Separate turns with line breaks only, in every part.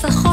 שלום,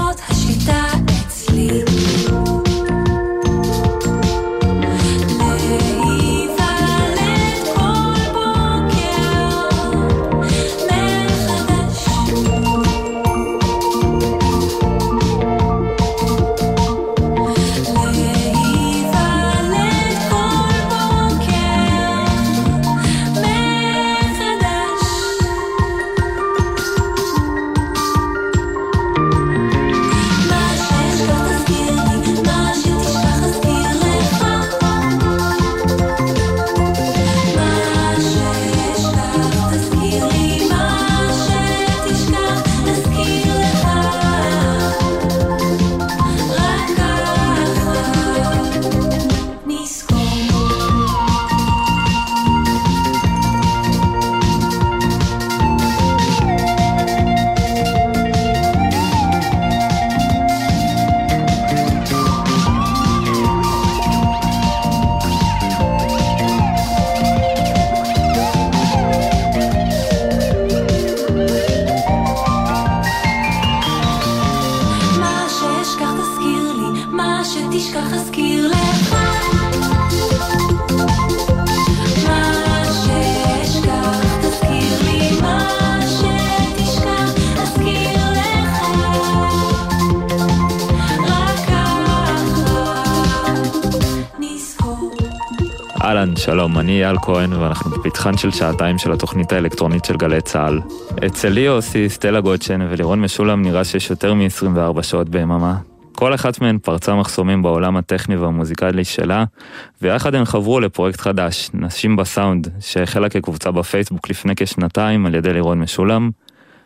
אני אייל כהן ואנחנו בפתחן של שעתיים של התוכנית האלקטרונית של גלי צה"ל. אצל ליאוסי, סטלה גודשן ולירון משולם נראה שיש יותר מ-24 שעות ביממה. כל אחת מהן פרצה מחסומים בעולם הטכני והמוזיקלי שלה, ויחד הן חברו לפרויקט חדש, נשים בסאונד, שהחלה כקבוצה בפייסבוק לפני כשנתיים על ידי לירון משולם,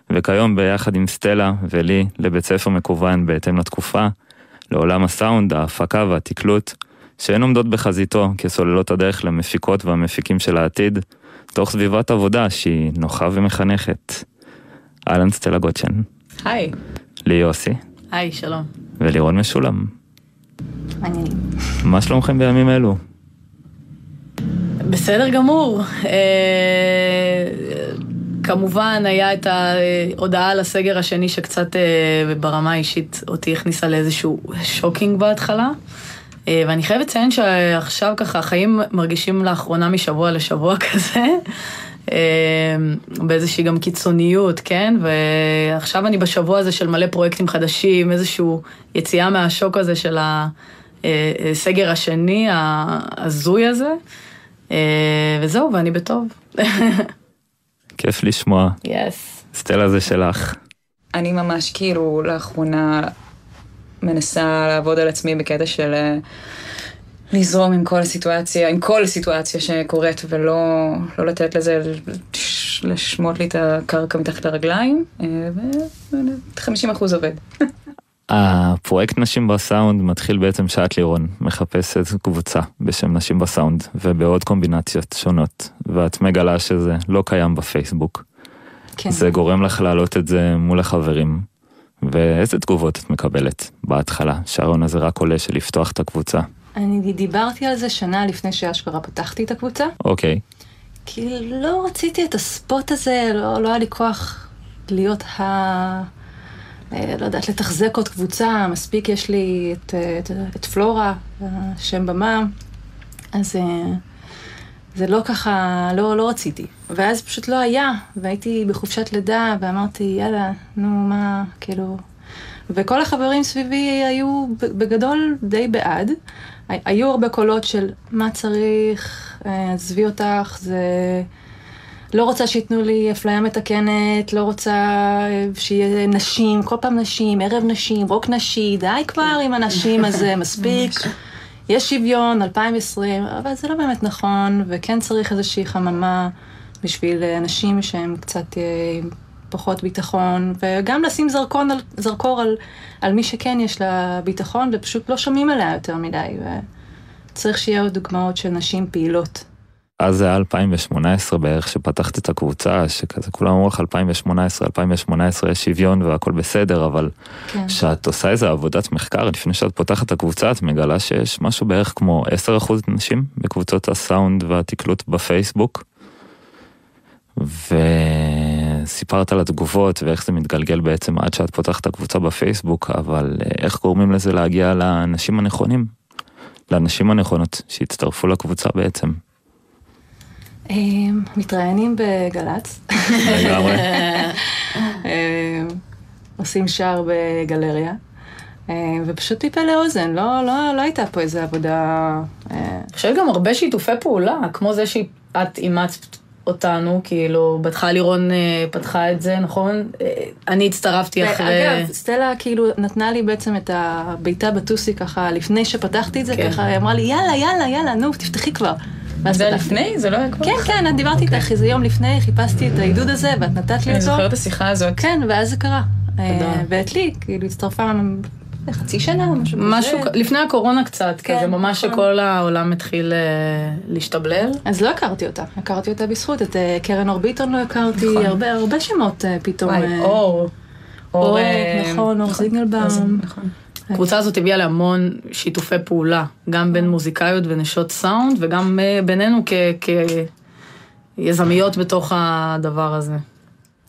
וכיום ביחד עם סטלה ולי לבית ספר מקוון בהתאם לתקופה, לעולם הסאונד, ההפקה והתקלוט. שהן עומדות בחזיתו כסוללות הדרך למפיקות והמפיקים של העתיד, תוך סביבת עבודה שהיא נוחה ומחנכת. אהלן סטלה גוטשן.
היי.
לי יוסי.
היי, שלום.
ולירון משולם.
מה העניינים.
מה שלומכם בימים אלו?
בסדר גמור. אה, כמובן היה את ההודעה על הסגר השני שקצת אה, ברמה האישית אותי הכניסה לאיזשהו shocking בהתחלה. אה, ואני חייבת לציין שעכשיו ככה החיים מרגישים לאחרונה משבוע לשבוע כזה, אה, באיזושהי גם קיצוניות, כן? ועכשיו אני בשבוע הזה של מלא פרויקטים חדשים, איזושהי יציאה מהשוק הזה של הסגר אה, השני, ההזוי הזה, וזהו, ואני בטוב.
כיף לשמוע.
יס.
Yes. סטלה זה שלך.
אני ממש כאילו לאחרונה מנסה לעבוד על עצמי בקטע של אה, לזרום עם כל הסיטואציה, עם כל סיטואציה שקורית ולא לא לתת לזה לשמוט לי את הקרקע מתחת לרגליים, ו-50% עובד.
הפרויקט נשים בסאונד מתחיל בעצם שאת לירון מחפשת קבוצה בשם נשים בסאונד ובעוד קומבינציות שונות ואת מגלה שזה לא קיים בפייסבוק. כן. זה גורם לך להעלות את זה מול החברים. ואיזה תגובות את מקבלת בהתחלה שהרעיון הזה רק עולה של לפתוח את הקבוצה?
אני דיברתי על זה שנה לפני שאשכרה פתחתי את הקבוצה.
אוקיי.
כי לא רציתי את הספוט הזה, לא, לא היה לי כוח להיות ה... אה, לא יודעת, לתחזק עוד קבוצה, מספיק יש לי את, את, את פלורה, שם במה, אז אה, זה לא ככה, לא, לא רציתי. ואז פשוט לא היה, והייתי בחופשת לידה, ואמרתי, יאללה, נו, מה, כאילו... וכל החברים סביבי היו בגדול די בעד. היו הרבה קולות של מה צריך, אה, עזבי אותך, זה... לא רוצה שייתנו לי אפליה מתקנת, לא רוצה אה, שיהיה נשים, כל פעם נשים, ערב נשים, רוק נשי, די כבר עם הנשים הזה, מספיק. יש שוויון, 2020, אבל זה לא באמת נכון, וכן צריך איזושהי חממה בשביל אנשים שהם קצת אה, פחות ביטחון, וגם לשים זרקון על, זרקור על, על מי שכן יש לה ביטחון, ופשוט לא שומעים עליה יותר מדי, וצריך שיהיה עוד דוגמאות של נשים פעילות.
אז זה היה 2018 בערך שפתחת את הקבוצה, שכזה כולם אמרו לך 2018, 2018 יש שוויון והכל בסדר, אבל כשאת כן. עושה איזה עבודת מחקר לפני שאת פותחת את הקבוצה, את מגלה שיש משהו בערך כמו 10% נשים בקבוצות הסאונד והתקלוט בפייסבוק. וסיפרת על התגובות ואיך זה מתגלגל בעצם עד שאת פותחת את הקבוצה בפייסבוק, אבל איך גורמים לזה להגיע לאנשים הנכונים, לאנשים הנכונות שהצטרפו לקבוצה בעצם.
אמ, מתראיינים בגל"צ.
לגמרי.
אמ, עושים שער בגלריה. אמ, ופשוט טיפה לאוזן, לא, לא, לא הייתה פה איזה עבודה... אני חושבת גם הרבה שיתופי פעולה, כמו זה שאת אימצת אותנו, כאילו, בהתחלה לירון אה, פתחה את זה, נכון? אה, אני הצטרפתי אחרי... אגב, סטלה כאילו נתנה לי בעצם את הבעיטה בטוסי ככה, לפני שפתחתי את זה, כן. ככה, היא אמרה לי, יאללה, יאללה, יאללה, נו, תפתחי כבר.
זה היה לפני? זה לא היה כבר?
כן, כן, את דיברתי איתך אוקיי. איזה יום לפני, חיפשתי את העידוד הזה, ואת נתת לי אותו.
אני זוכרת את השיחה הזאת.
כן, ואז זה קרה. אה, ואת לי, כאילו, הצטרפה חצי שנה או משהו כזה. משהו, לפני הקורונה קצת, כן, כזה ממש נכון. שכל העולם התחיל אה, להשתבלל. אז לא הכרתי אותה, הכרתי אותה בזכות, את אה, קרן אור ביטון לא הכרתי, נכון. הרבה, הרבה שמות פתאום.
וואי, אור.
אור, נכון, אור זינגלבאום. נכון. הקבוצה הזאת הביאה להמון שיתופי פעולה, גם בין מוזיקאיות ונשות סאונד, וגם אה, בינינו כיזמיות בתוך הדבר הזה.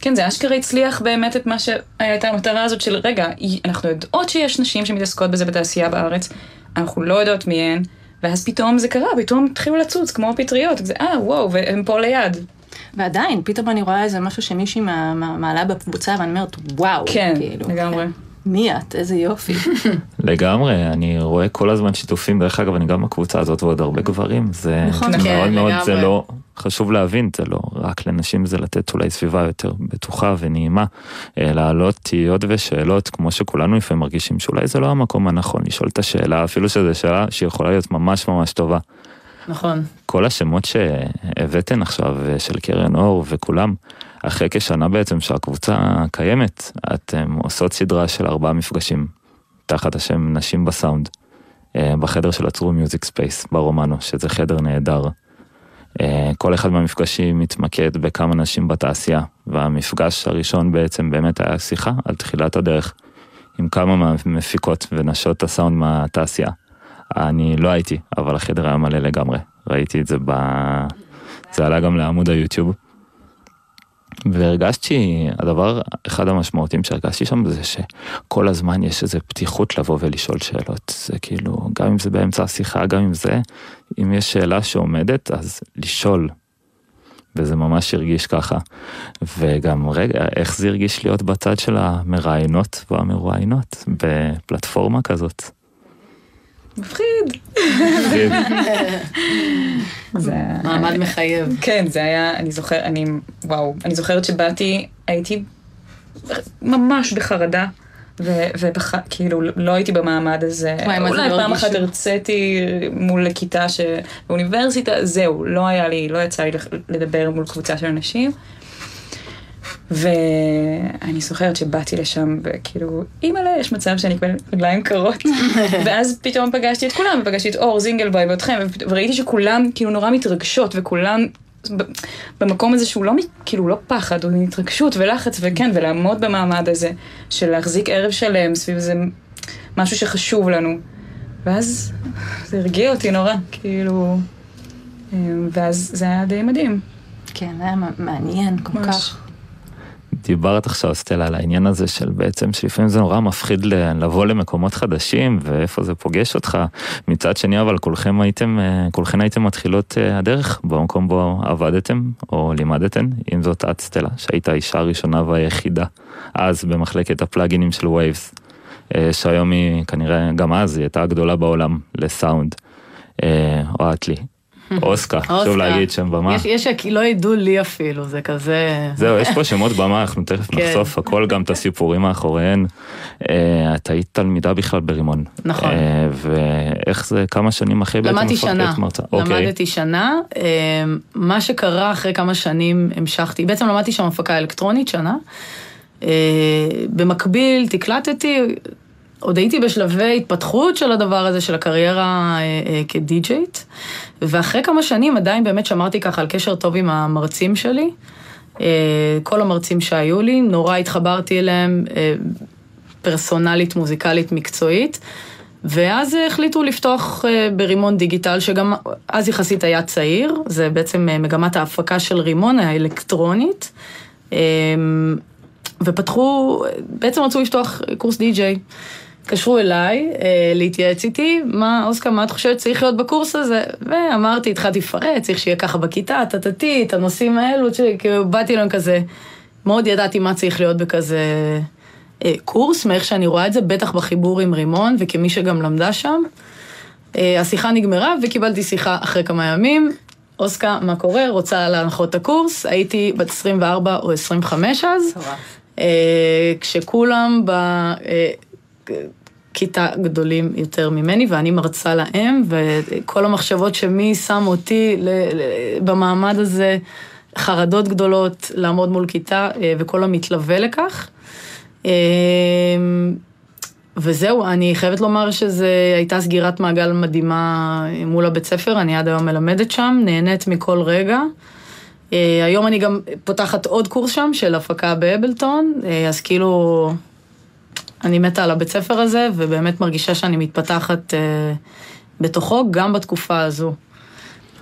כן, זה אשכרה הצליח באמת את מה שהייתה המטרה הזאת של, רגע, אנחנו יודעות שיש נשים שמתעסקות בזה בתעשייה בארץ, אנחנו לא יודעות מי הן, ואז פתאום זה קרה, פתאום התחילו לצוץ כמו פטריות, זה אה, וואו, והם פה ליד.
ועדיין, פתאום אני רואה איזה משהו שמישהי מעלה בקבוצה ואני אומרת, וואו,
כן, כאילו. לגמרי. כן.
מי את? איזה יופי.
לגמרי, אני רואה כל הזמן שיתופים, דרך אגב, אני גם בקבוצה הזאת ועוד הרבה גברים, זה נכון, מאוד כן, מאוד, זה לא, חשוב להבין, זה לא רק לנשים, זה לתת אולי סביבה יותר בטוחה ונעימה, אה, להעלות תהיות ושאלות, כמו שכולנו לפעמים מרגישים שאולי זה לא המקום הנכון לשאול את השאלה, אפילו שזו שאלה שיכולה להיות ממש ממש טובה.
נכון.
כל השמות שהבאתן עכשיו, אה, של קרן אור וכולם, אחרי כשנה בעצם שהקבוצה קיימת, אתם עושות סדרה של ארבעה מפגשים, תחת השם נשים בסאונד, אה, בחדר של הצרו Music Space ברומנו, שזה חדר נהדר. אה, כל אחד מהמפגשים מתמקד בכמה נשים בתעשייה, והמפגש הראשון בעצם באמת היה שיחה על תחילת הדרך עם כמה מהמפיקות ונשות הסאונד מהתעשייה. אני לא הייתי, אבל החדר היה מלא לגמרי. ראיתי את זה ב... זה עלה גם לעמוד היוטיוב. והרגשתי, הדבר, אחד המשמעותיים שהרגשתי שם זה שכל הזמן יש איזו פתיחות לבוא ולשאול שאלות. זה כאילו, גם אם זה באמצע השיחה, גם אם זה, אם יש שאלה שעומדת, אז לשאול. וזה ממש הרגיש ככה. וגם רגע, איך זה הרגיש להיות בצד של המראיינות והמרואיינות בפלטפורמה כזאת.
מפחיד.
זה מעמד מחייב.
כן, זה היה, אני זוכר, אני, וואו, אני זוכרת שבאתי, הייתי ממש בחרדה, וכאילו לא הייתי במעמד הזה, אולי
לא
פעם אחת? הרציתי מול כיתה ש... באוניברסיטה, זהו, לא היה לי, לא יצא לי לדבר מול קבוצה של אנשים. ואני זוכרת שבאתי לשם וכאילו, אימא'לה, יש מצב שאני אקבל רגליים קרות. ואז פתאום פגשתי את כולם, ופגשתי את אור זינגלבוי ואתכם, וראיתי שכולם כאילו נורא מתרגשות, וכולם במקום הזה שהוא לא, כאילו לא פחד, הוא התרגשות ולחץ, וכן, ולעמוד במעמד הזה, של להחזיק ערב שלם סביב איזה משהו שחשוב לנו. ואז זה הרגיע אותי נורא, כאילו, אמ, ואז זה היה די מדהים.
כן, היה מעניין כל
ממש.
כך.
דיברת עכשיו, סטלה, על העניין הזה של בעצם שלפעמים זה נורא מפחיד לבוא למקומות חדשים ואיפה זה פוגש אותך. מצד שני, אבל כולכם הייתם, אה, כולכן הייתם מתחילות אה, הדרך במקום בו עבדתם או לימדתן, אם זאת את, סטלה, שהיית האישה הראשונה והיחידה אז במחלקת הפלאגינים של וייבס, שהיום היא כנראה, גם אז היא הייתה הגדולה בעולם לסאונד. אה, או את לי. אוסקה, חשוב. להגיד שם במה.
יש, יש שלא ידעו לי אפילו, זה כזה...
זהו, יש פה שמות במה, אנחנו תכף
כן.
נחשוף הכל, גם את הסיפורים מאחוריהן. אה, את היית תלמידה בכלל ברימון.
נכון.
אה, ואיך זה, כמה שנים אחרי בעצם הפכת להיות מרצה? אוקיי.
למדתי שנה, אה, מה שקרה אחרי כמה שנים המשכתי, בעצם למדתי שם הפקה אלקטרונית שנה, במקביל תקלטתי, עוד הייתי בשלבי התפתחות של הדבר הזה, של הקריירה כדי-ג'ייט, ואחרי כמה שנים עדיין באמת שמרתי ככה על קשר טוב עם המרצים שלי, אה, כל המרצים שהיו לי, נורא התחברתי אליהם. אה, פרסונלית, מוזיקלית, מקצועית. ואז החליטו לפתוח אה, ברימון דיגיטל, שגם אז יחסית היה צעיר, זה בעצם מגמת ההפקה של רימון האלקטרונית. ופתחו, בעצם רצו לפתוח קורס די-ג'יי. התקשרו אליי אה, להתייעץ איתי, מה, אוסקר, מה את חושבת צריך להיות בקורס הזה? ואמרתי, התחלתי לפרט, צריך שיהיה ככה בכיתה, טטטי, את הנושאים האלו, כאילו באתי אליהם כזה, מאוד ידעתי מה צריך להיות בכזה אה, קורס, מאיך שאני רואה את זה, בטח בחיבור עם רימון, וכמי שגם למדה שם. אה, השיחה נגמרה וקיבלתי שיחה אחרי כמה ימים. אוסקה, מה קורה? רוצה להנחות את הקורס? הייתי בת 24 או 25 אז. אה, כשכולם בכיתה גדולים יותר ממני, ואני מרצה להם, וכל המחשבות שמי שם אותי במעמד הזה, חרדות גדולות, לעמוד מול כיתה, אה, וכל המתלווה לכך. אה, וזהו, אני חייבת לומר שזו הייתה סגירת מעגל מדהימה מול הבית ספר, אני עד היום מלמדת שם, נהנית מכל רגע. אה, היום אני גם פותחת עוד קורס שם של הפקה באבלטון, אה, אז כאילו, אני מתה על הבית ספר הזה, ובאמת מרגישה שאני מתפתחת אה, בתוכו, גם בתקופה הזו.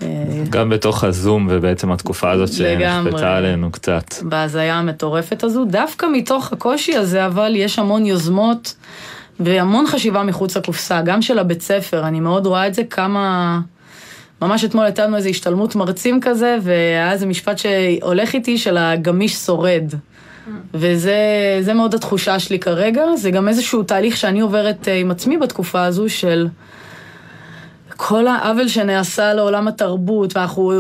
אה,
גם בתוך הזום ובעצם התקופה הזאת. שנכפתה עלינו קצת.
בהזיה המטורפת הזו, דווקא מתוך הקושי הזה, אבל יש המון יוזמות והמון חשיבה מחוץ לקופסה, גם של הבית ספר, אני מאוד רואה את זה כמה... ממש אתמול הייתה לנו איזו השתלמות מרצים כזה, והיה איזה משפט שהולך איתי של הגמיש שורד. וזה זה מאוד התחושה שלי כרגע, זה גם איזשהו תהליך שאני עוברת אה, עם עצמי בתקופה הזו של כל העוול שנעשה לעולם התרבות, ואנחנו,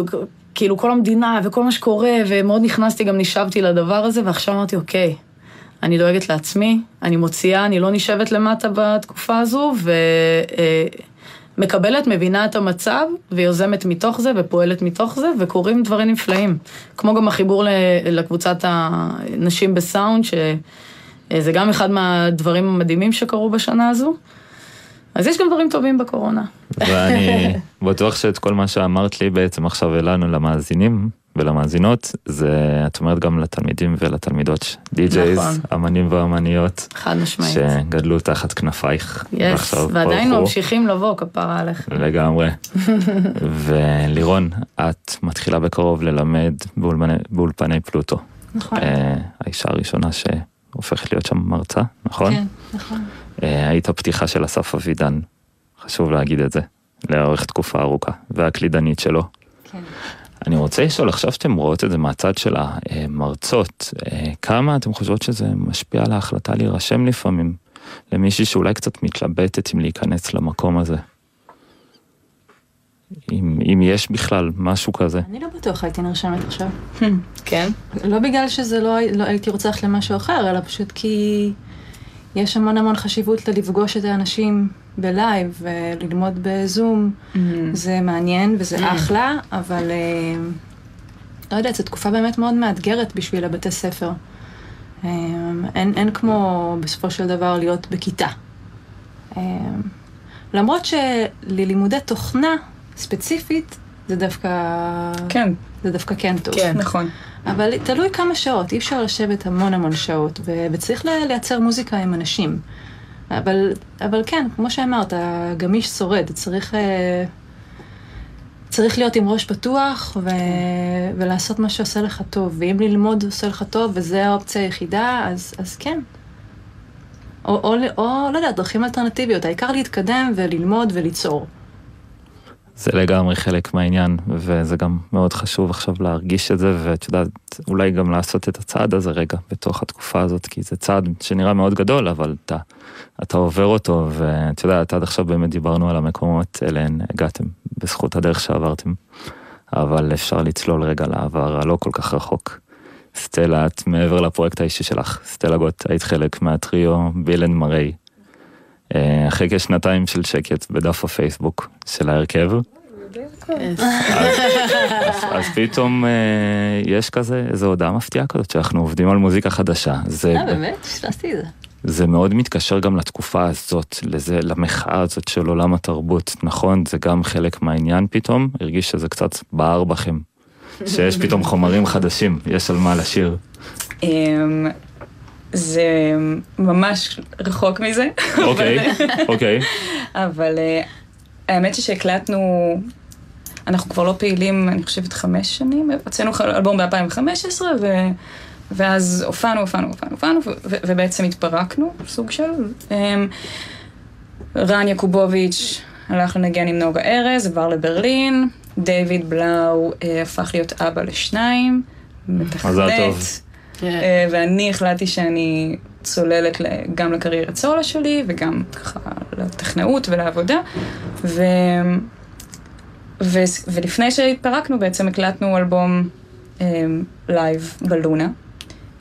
כאילו כל המדינה וכל מה שקורה, ומאוד נכנסתי, גם נשבתי לדבר הזה, ועכשיו אמרתי, אוקיי, אני דואגת לעצמי, אני מוציאה, אני לא נשבת למטה בתקופה הזו, ומקבלת, מבינה את המצב, ויוזמת מתוך זה, ופועלת מתוך זה, וקורים דברים נפלאים. כמו גם החיבור לקבוצת הנשים בסאונד, שזה גם אחד מהדברים המדהימים שקרו בשנה הזו. אז יש גם דברים טובים בקורונה.
ואני בטוח שאת כל מה שאמרת לי בעצם עכשיו ולנו, למאזינים ולמאזינות, זה את אומרת גם לתלמידים ולתלמידות, די-ג'ייז,
נכון.
אמנים ואמניות,
חד משמעית.
שגדלו תחת כנפייך,
יס,
ועכשיו
ועדיין. ממשיכים לבוא, כפרה עליך.
לגמרי. ולירון, את מתחילה בקרוב ללמד באולפני, באולפני פלוטו.
נכון.
אה, האישה הראשונה שהופכת להיות שם מרצה, נכון?
כן, נכון.
אה, היית הפתיחה של אסף אבידן, חשוב להגיד את זה, לאורך תקופה ארוכה, והקלידנית שלו.
כן.
אני רוצה לשאול, עכשיו שאתם רואות את זה מהצד של המרצות, אה, כמה אתם חושבות שזה משפיע על ההחלטה להירשם לפעמים למישהי שאולי קצת מתלבטת אם להיכנס למקום הזה? אם, אם יש בכלל משהו כזה.
אני לא בטוח הייתי נרשמת עכשיו.
כן?
לא בגלל שזה לא, לא הייתי רוצה ללכת למשהו אחר, אלא פשוט כי יש המון המון חשיבות ללפגוש את האנשים בלייב וללמוד בזום.
Mm.
זה מעניין וזה אחלה, אבל אה, לא יודעת, זו תקופה באמת מאוד מאתגרת בשביל הבתי ספר. אה, אין, אין כמו בסופו של דבר להיות בכיתה. אה, למרות שללימודי תוכנה ספציפית, זה דווקא...
כן,
זה דווקא כן טוב.
כן.
נכון.
אבל תלוי כמה שעות, אי אפשר לשבת המון המון שעות, ו- וצריך לייצר מוזיקה עם אנשים. אבל, אבל כן, כמו שאמרת, גמיש שורד, צריך, אה, צריך להיות עם ראש פתוח ו- ולעשות מה שעושה לך טוב, ואם ללמוד עושה לך טוב וזו האופציה היחידה, אז, אז כן. או, או, או, לא יודעת, דרכים אלטרנטיביות, העיקר להתקדם וללמוד וליצור.
זה לגמרי חלק מהעניין, וזה גם מאוד חשוב עכשיו להרגיש את זה, ואת יודעת, אולי גם לעשות את הצעד הזה רגע בתוך התקופה הזאת, כי זה צעד שנראה מאוד גדול, אבל אתה, אתה עובר אותו, ואת יודעת, עד עכשיו באמת דיברנו על המקומות אליהן הגעתם, בזכות הדרך שעברתם, אבל אפשר לצלול רגע לעבר הלא כל כך רחוק. סטלה, את מעבר לפרויקט האישי שלך, סטלה גוט, היית חלק מהטריו בילן מריי. אה, אחרי כשנתיים של שקט בדף הפייסבוק של ההרכב, אז, פתאום אה, יש כזה, איזו הודעה מפתיעה כזאת שאנחנו עובדים על מוזיקה חדשה.
אה, באמת? פספסתי את זה.
זה מאוד מתקשר גם לתקופה הזאת, לזה, למחאה הזאת של עולם התרבות, נכון? זה גם חלק מהעניין פתאום, הרגיש שזה קצת בער בכם. שיש פתאום חומרים חדשים, יש על מה לשיר.
אמ, זה ממש רחוק מזה.
אוקיי, אוקיי.
אבל אה, האמת היא שהקלטנו, אנחנו כבר לא פעילים, אני חושבת, חמש שנים, הוצאנו אלבום ב-2015, ו... ואז הופענו, הופענו, הופענו, הופענו, ובעצם התפרקנו, סוג של. אמ, רן יקובוביץ' הלך לנגן עם נוגה ארז, עבר לברלין, דיוויד בלאו אה, הפך להיות אבא לשניים, מתכנת.
טוב.
אה, ואני החלטתי שאני צוללת גם לקריירת סולו שלי וגם ככה לטכנאות ולעבודה. ו... ו... ולפני שהתפרקנו בעצם הקלטנו אלבום אה, live בלונה.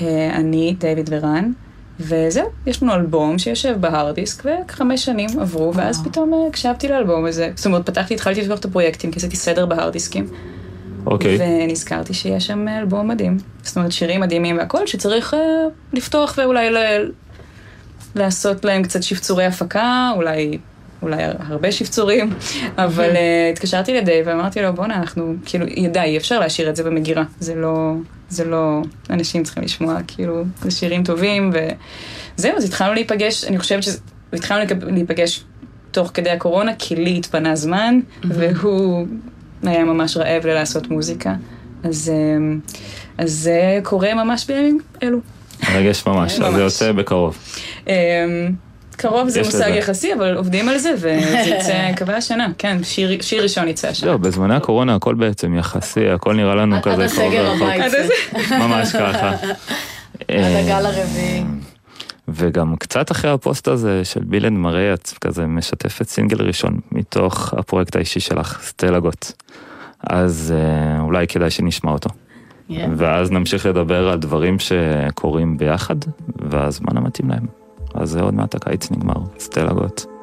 אה, אני, דיוויד ורן. וזהו, יש לנו אלבום שיושב ב hard disk, וחמש שנים עברו, ואז פתאום אה, הקשבתי לאלבום הזה. זאת אומרת, פתחתי, התחלתי לפתוח את הפרויקטים, כי עשיתי סדר ב hard disk ים.
אוקיי.
ונזכרתי שיש שם אלבום מדהים. זאת אומרת, שירים מדהימים והכל, שצריך uh, לפתוח ואולי ל... לעשות להם קצת שפצורי הפקה, אולי, אולי הרבה שפצורים, אבל uh, התקשרתי לדייב ואמרתי לו, בואנה, אנחנו, כאילו, די, אי אפשר להשאיר את זה במגירה. זה לא, זה לא, אנשים צריכים לשמוע, כאילו, זה שירים טובים, וזהו, אז התחלנו להיפגש, אני חושבת שהתחלנו להיפגש תוך כדי הקורונה, כי לי התפנה זמן, והוא היה ממש רעב ללעשות מוזיקה. אז, אמ, אז זה קורה ממש בימים אלו.
מרגש ממש, אז זה. יוצא בקרוב.
קרוב זה מושג
לזה.
יחסי, אבל עובדים על זה, וזה יצא, מקווה השנה, כן, שיר, שיר ראשון יצא השנה.
זהו, בזמני הקורונה הכל בעצם יחסי, הכל נראה לנו
עד
כזה
הסגר
קרוב
הבא
ורחוק.
יצא.
ממש ככה.
עד הגל הרביעי.
וגם קצת אחרי הפוסט הזה של בילן מראה, את כזה משתפת סינגל ראשון מתוך הפרויקט האישי שלך, סטלה גוט. אז אה, אולי כדאי שנשמע אותו.
Yeah.
ואז נמשיך לדבר על דברים שקורים ביחד, והזמן המתאים להם. אז עוד מעט הקיץ נגמר, סטלה גוט.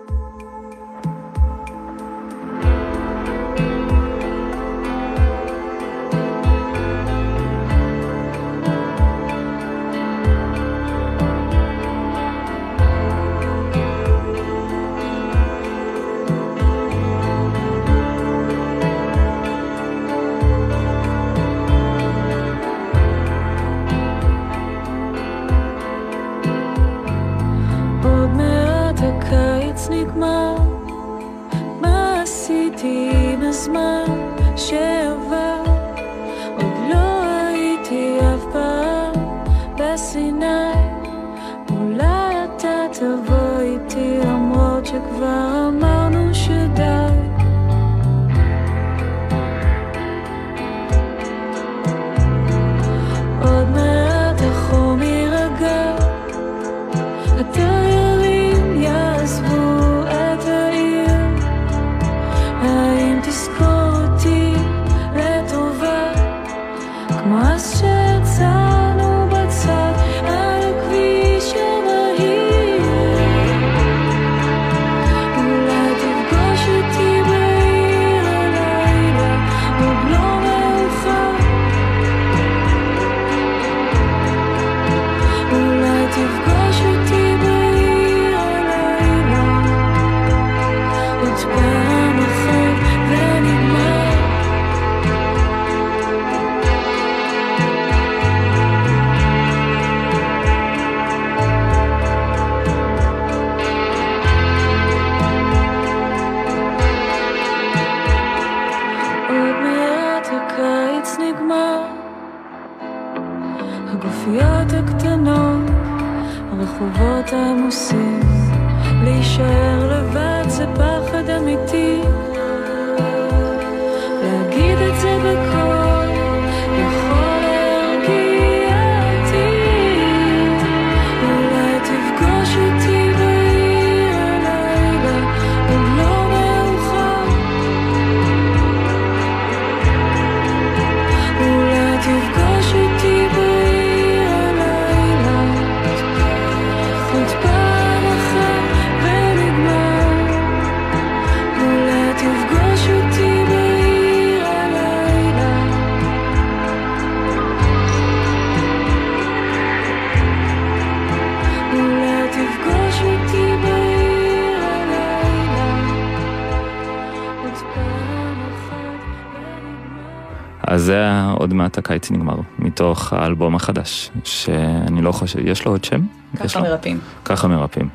ונגמר.
אז זה היה עוד מעט הקיץ נגמר, מתוך האלבום החדש, שאני לא חושב, יש לו עוד שם?
ככה? מרפאים.
ככה מרפאים.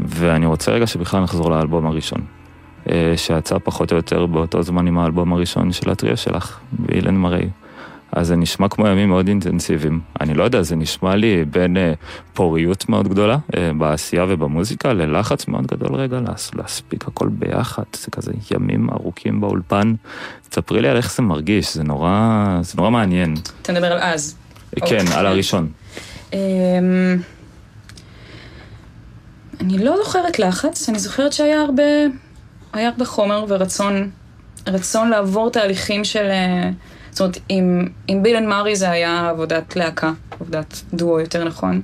ואני רוצה רגע שבכלל נחזור לאלבום הראשון, אה, שיצא פחות או יותר באותו זמן עם האלבום הראשון של הטריה שלך, באילן מראי. אז זה נשמע כמו ימים מאוד אינטנסיביים. אני לא יודע, זה נשמע לי בין אה, פוריות מאוד גדולה אה, בעשייה ובמוזיקה, ללחץ מאוד גדול רגע להס, להספיק הכל ביחד. זה כזה ימים ארוכים באולפן. תספרי לי על איך זה מרגיש, זה נורא, זה נורא מעניין.
אתה מדבר על אז.
כן,
אוקיי.
על הראשון.
אמ, אני לא זוכרת לחץ, אני זוכרת שהיה הרבה, היה הרבה חומר ורצון, רצון לעבור תהליכים של... אה, זאת אומרת, עם, עם ביל אנד מארי זה היה עבודת להקה, עבודת דואו יותר נכון,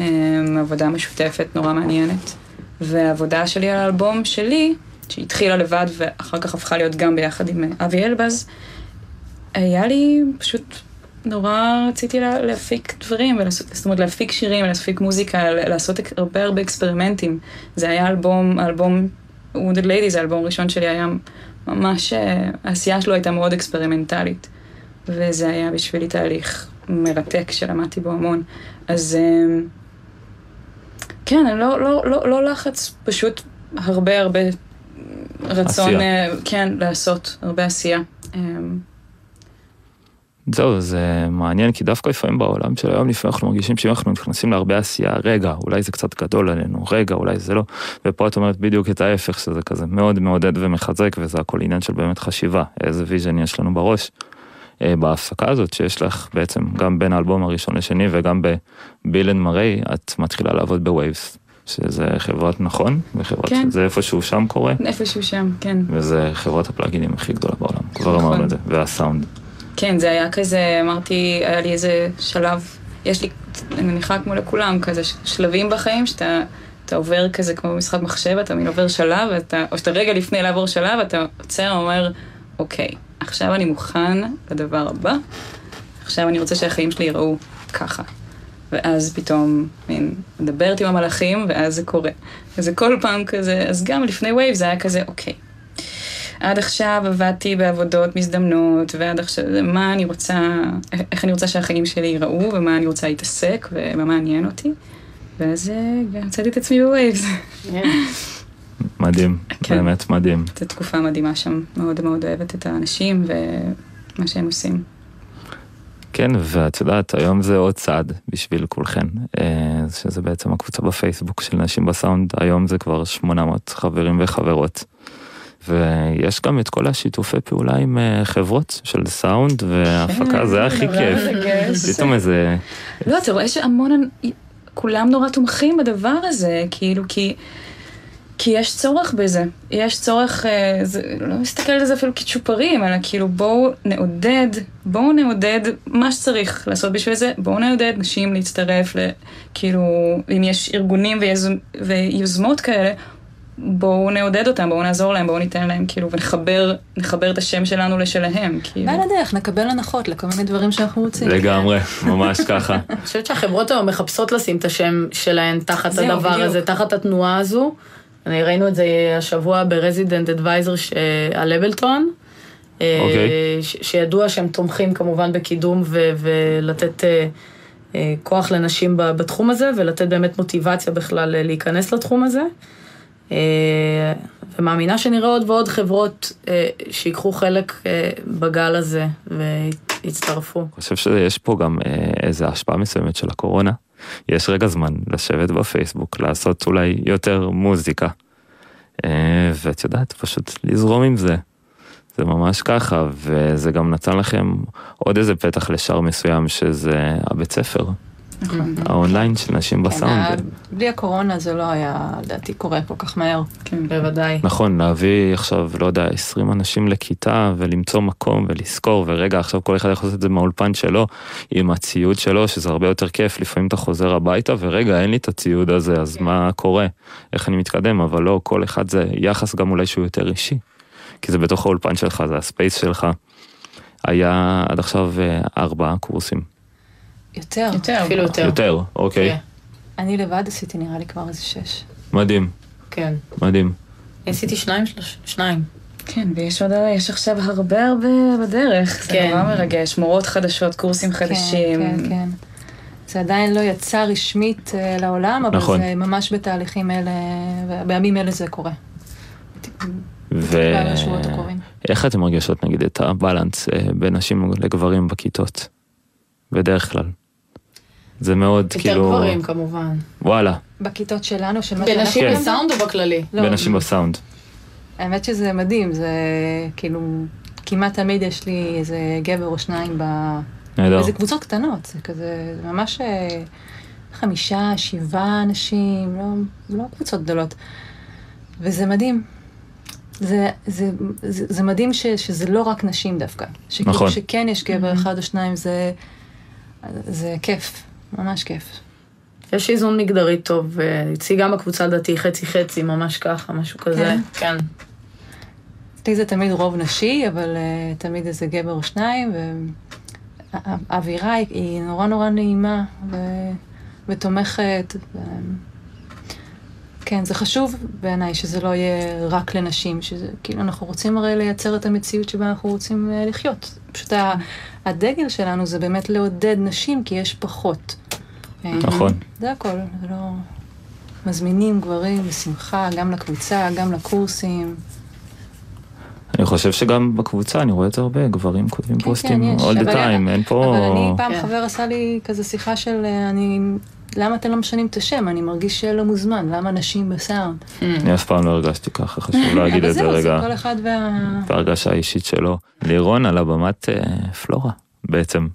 אמ, עבודה משותפת נורא מעניינת. והעבודה שלי על האלבום שלי, שהתחילה לבד ואחר כך הפכה להיות גם ביחד עם אה, אבי אלבז, היה לי פשוט נורא רציתי לה, להפיק דברים, ולעשות, זאת אומרת להפיק שירים, להפיק מוזיקה, לעשות הרבה הרבה אקספרימנטים. זה היה אלבום, אלבום Wounded Ladies, האלבום הראשון שלי היה ממש, אה, העשייה שלו הייתה מאוד אקספרימנטלית. וזה היה בשבילי תהליך מרתק שלמדתי בו המון. אז אה, כן, לא, לא, לא, לא לחץ, פשוט הרבה הרבה רצון,
עשייה.
אה, כן, לעשות, הרבה עשייה. אה,
זהו, זה מעניין, כי דווקא לפעמים בעולם של היום, לפעמים אנחנו מרגישים שאם אנחנו נכנסים להרבה עשייה, רגע, אולי זה קצת גדול עלינו, רגע, אולי זה לא, ופה את אומרת בדיוק את ההפך, שזה כזה מאוד מעודד ומחזק, וזה הכל עניין של באמת חשיבה, איזה vision יש לנו בראש. אה, בהפסקה הזאת שיש לך בעצם גם בין האלבום הראשון לשני וגם ב Bill and Murray, את מתחילה לעבוד ב Waves, שזה חברת נכון, וחברת
כן.
שזה איפשהו שם קורה,
איפשהו שם, כן.
וזה חברת ה plugin ים הכי גדולה בעולם, כבר
נכון.
אמרנו את זה, והסאונד.
כן, זה היה כזה, אמרתי, היה לי איזה שלב, יש לי, אני מניחה כמו לכולם, כזה שלבים בחיים, שאתה אתה עובר כזה כמו במשחק מחשב, אתה מין עובר שלב, ואתה, או שאתה רגע לפני לעבור שלב, אתה עוצר ואומר, אוקיי, עכשיו אני מוכן לדבר הבא, עכשיו אני רוצה שהחיים שלי ייראו ככה. ואז פתאום, מין, מדברת עם המלאכים, ואז זה קורה. וזה כל פעם כזה, אז גם לפני Waves זה היה כזה, אוקיי. עד עכשיו עבדתי בעבודות מזדמנות, ועד עכשיו, מה אני רוצה, איך אני רוצה שהחיים שלי ייראו, ומה אני רוצה להתעסק, ומה מעניין אותי. ואז אה, גם מצאתי את עצמי ב Waves.
מדהים,
כן.
באמת מדהים.
זו תקופה מדהימה שם, מאוד מאוד אוהבת את האנשים ומה שהם עושים.
כן, ואת יודעת, היום זה עוד צעד בשביל כולכן, אה, שזה בעצם הקבוצה בפייסבוק של נשים בסאונד, היום זה כבר 800 חברים וחברות. ויש גם את כל השיתופי פעולה עם אה, חברות של סאונד והפקה, זה הכי כיף. פתאום איזה,
לא, אתה רואה שהמון, כולם נורא תומכים בדבר הזה, כאילו, כי... כי יש צורך בזה, יש צורך, אה, זה, לא מסתכל על זה אפילו כצ'ופרים, אלא כאילו בואו נעודד, בואו נעודד מה שצריך לעשות בשביל זה, בואו נעודד נשים להצטרף, ל, כאילו, אם יש ארגונים ויז, ויוזמות כאלה, בואו נעודד אותם, בואו נעזור להם, בואו ניתן להם, כאילו, ונחבר נחבר את השם שלנו לשלהם, כאילו.
ועל הדרך נקבל הנחות לכל מיני דברים שאנחנו רוצים.
לגמרי, ממש ככה.
אני חושבת שהחברות היום מחפשות לשים את השם שלהן תחת הדבר. הזה, תחת התנועה הזו. אני ראינו את זה השבוע ברזידנט אדוויזר על לבלטון. אה,
אוקיי.
שידוע שהם תומכים כמובן בקידום ו- ולתת אה, אה, כוח לנשים ב- בתחום הזה, ולתת באמת מוטיבציה בכלל להיכנס לתחום הזה. אה, ומאמינה שנראה עוד ועוד חברות אה, שיקחו חלק אה, בגל הזה הצטרפו.
אני חושב שיש פה גם אה, איזו השפעה מסוימת של הקורונה. יש רגע זמן לשבת בפייסבוק, לעשות אולי יותר מוזיקה. אה, ואת יודעת, פשוט לזרום עם זה. זה ממש ככה, וזה גם נתן לכם עוד איזה פתח לשער מסוים, שזה הבית ספר, האונליין של נשים
כן,
בסאונד.
בלי הקורונה זה לא היה, לדעתי, קורה כל כך מהר.
כן.
בוודאי.
נכון, להביא עכשיו, לא יודע, 20 אנשים לכיתה ולמצוא מקום ולזכור, ורגע, עכשיו כל אחד יכול לעשות את זה מהאולפן שלו, עם הציוד שלו, שזה הרבה יותר כיף, לפעמים אתה חוזר הביתה, ורגע, אין לי את הציוד הזה, אז מה קורה? איך אני מתקדם? אבל לא, כל אחד זה יחס גם אולי שהוא יותר אישי. כי זה בתוך האולפן שלך, זה הספייס שלך. היה עד עכשיו אה, ארבעה קורסים.
יותר.
יותר.
אפילו יותר.
יותר, אוקיי.
כן,
אני לבד עשיתי נראה לי כבר איזה שש.
מדהים,
כן.
מדהים.
עשיתי שניים, שלוש, שניים.
כן, ויש עוד, יש עכשיו הרבה הרבה בדרך. זה
כן.
נורא מרגש, מורות חדשות, קורסים חדשים.
כן, כן, כן. זה עדיין לא יצא רשמית אה, לעולם, אבל
נכון.
זה ממש בתהליכים אלה, בימים אלה זה קורה.
ו... איך אתם מרגישות נגיד את הבלנס אה, בין נשים לגברים בכיתות? בדרך כלל. זה מאוד
יותר
כאילו...
גברים כמובן.
וואלה,
בכיתות שלנו, של מה
בנשים
כן.
בסאונד או בכללי?
לא,
בין נשים בסאונד.
האמת שזה מדהים, זה כאילו, כמעט תמיד יש לי איזה גבר או שניים ב...
נהדר.
וזה קבוצות קטנות, זה כזה, זה ממש אה, חמישה, שבעה אנשים, לא, לא קבוצות גדולות. וזה מדהים. זה, זה, זה, זה מדהים ש, שזה לא רק נשים דווקא. שכאילו
נכון.
שכן יש גבר אחד או שניים, זה, זה כיף, ממש כיף.
יש איזון מגדרי טוב, אה, אצלי גם בקבוצה לדעתי חצי חצי, ממש ככה, משהו כזה. כן.
אצלי זה תמיד רוב נשי, אבל uh, תמיד איזה גבר או שניים, והאווירה היא, היא נורא נורא נעימה ו... ותומכת. ו... כן, זה חשוב בעיניי שזה לא יהיה רק לנשים, שזה כאילו אנחנו רוצים הרי לייצר את המציאות שבה אנחנו רוצים uh, לחיות. פשוט ה... הדגל שלנו זה באמת לעודד נשים, כי יש פחות. אה,
נכון.
זה הכל, זה לא... מזמינים גברים בשמחה, גם לקבוצה, גם לקורסים.
אני חושב שגם בקבוצה אני רואה את זה הרבה, גברים כותבים
כן,
פוסטים
כן, יש,
all the
אבל-
time, אין פה...
אבל אני, פעם
כן.
חבר עשה לי כזה שיחה של, אה, אני, למה אתם לא משנים את השם? אני מרגיש שלא מוזמן, למה נשים בסאונד?
אני אף פעם לא הרגשתי ככה, חשוב להגיד
אבל
את זה
זהו,
רגע.
זה כל אחד וה...
בהרגשה האישית שלו. לירון על הבמת אה, פלורה, בעצם.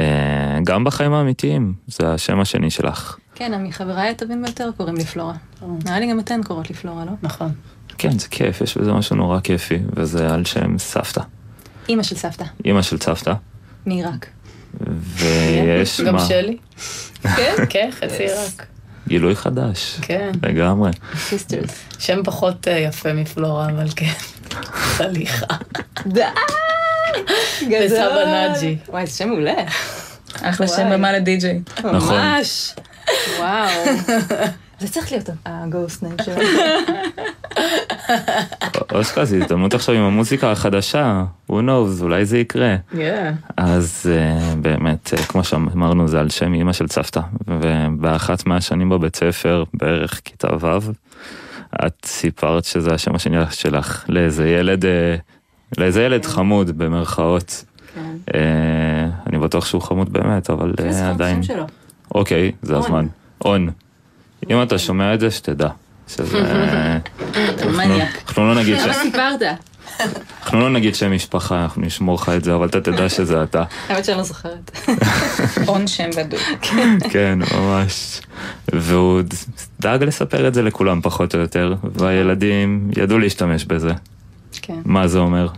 אה, גם בחיים האמיתיים, זה השם השני שלך.
כן, מחבריי הטובים ביותר קוראים לי פלורה. נראה לי גם אתן קוראות לי פלורה, לא?
נכון.
כן, זה כיף, יש בזה משהו נורא כיפי, וזה על שם סבתא,
אימא של סבתא,
אימא של סבתא,
מעיראק.
ויש
גם
מה,
שלי. כן, כן, חצי רק.
גילוי חדש,
כן.
לגמרי.
sisters.
שם פחות אה, יפה מפלורה, אבל כן. סליחה.
די!
וסבא נאג'י.
וואי, זה שם מעולה.
אחלה שם. במה לדי-ג'יי.
נכון.
ממש. וואו. זה צריך להיות הגוסט ניים שלנו.
אושקה, זו הזדמנות עכשיו עם המוזיקה החדשה, who knows, אולי זה יקרה.
כן.
אז uh, באמת, uh, כמו שאמרנו, זה על שם אימא של סבתא, ובאחת מהשנים בבית ספר, בערך כיתה ו', את סיפרת שזה השם השני שלך לאיזה ילד, uh, לאיזה ילד חמוד במרכאות.
כן.
אני בטוח שהוא חמוד באמת, אבל עדיין. אוקיי, זה. הזמן. און. אם אתה שומע את זה, שתדע. שזה... אנחנו לא נגיד ש...
למה סיפרת?
אנחנו לא נגיד שם משפחה, אנחנו נשמור לך את זה, אבל אתה תדע שזה אתה.
האמת שאני לא זוכרת.
הון שם בדוק.
כן, ממש. והוא דאג לספר את זה לכולם פחות או יותר, והילדים ידעו להשתמש בזה.
כן.
מה זה אומר?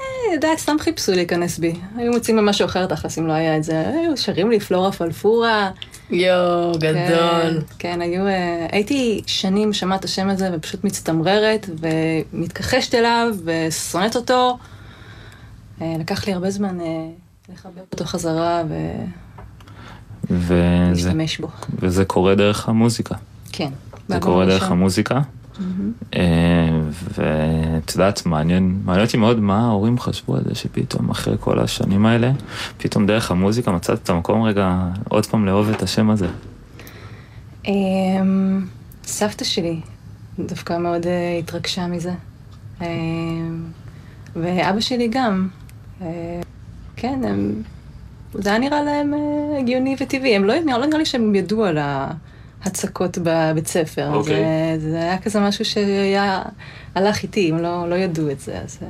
אה, די, סתם חיפשו להיכנס בי. היו מוצאים במשהו אחר תכלס אם לא היה את זה. היו שרים לי פלורה פלפורה.
יואו, גדול.
כן, כן, היו... אה, הייתי שנים שמעת את השם הזה ופשוט מצטמררת ומתכחשת אליו ושונאת אותו. אה, לקח לי הרבה זמן אה, לחבר אותו חזרה
וזה,
ולהשתמש בו.
וזה קורה דרך המוזיקה.
כן.
זה קורה דרך. המוזיקה. אה, ואת יודעת, מעניין, מעניין אותי מאוד מה ההורים חשבו על זה שפתאום אחרי כל השנים האלה, פתאום דרך המוזיקה מצאת את המקום רגע עוד פעם לאהוב את השם הזה.
אמ, סבתא שלי דווקא מאוד אה, התרגשה מזה. אמ, ואבא שלי גם. אה, כן, הם... זה היה נראה להם הגיוני וטבעי. הם לא, לא נראה לי שהם ידעו על ההצקות בבית ספר.
אוקיי.
זה, זה היה כזה משהו שהיה, הלך איתי, הם לא, לא ידעו את זה, אז אה,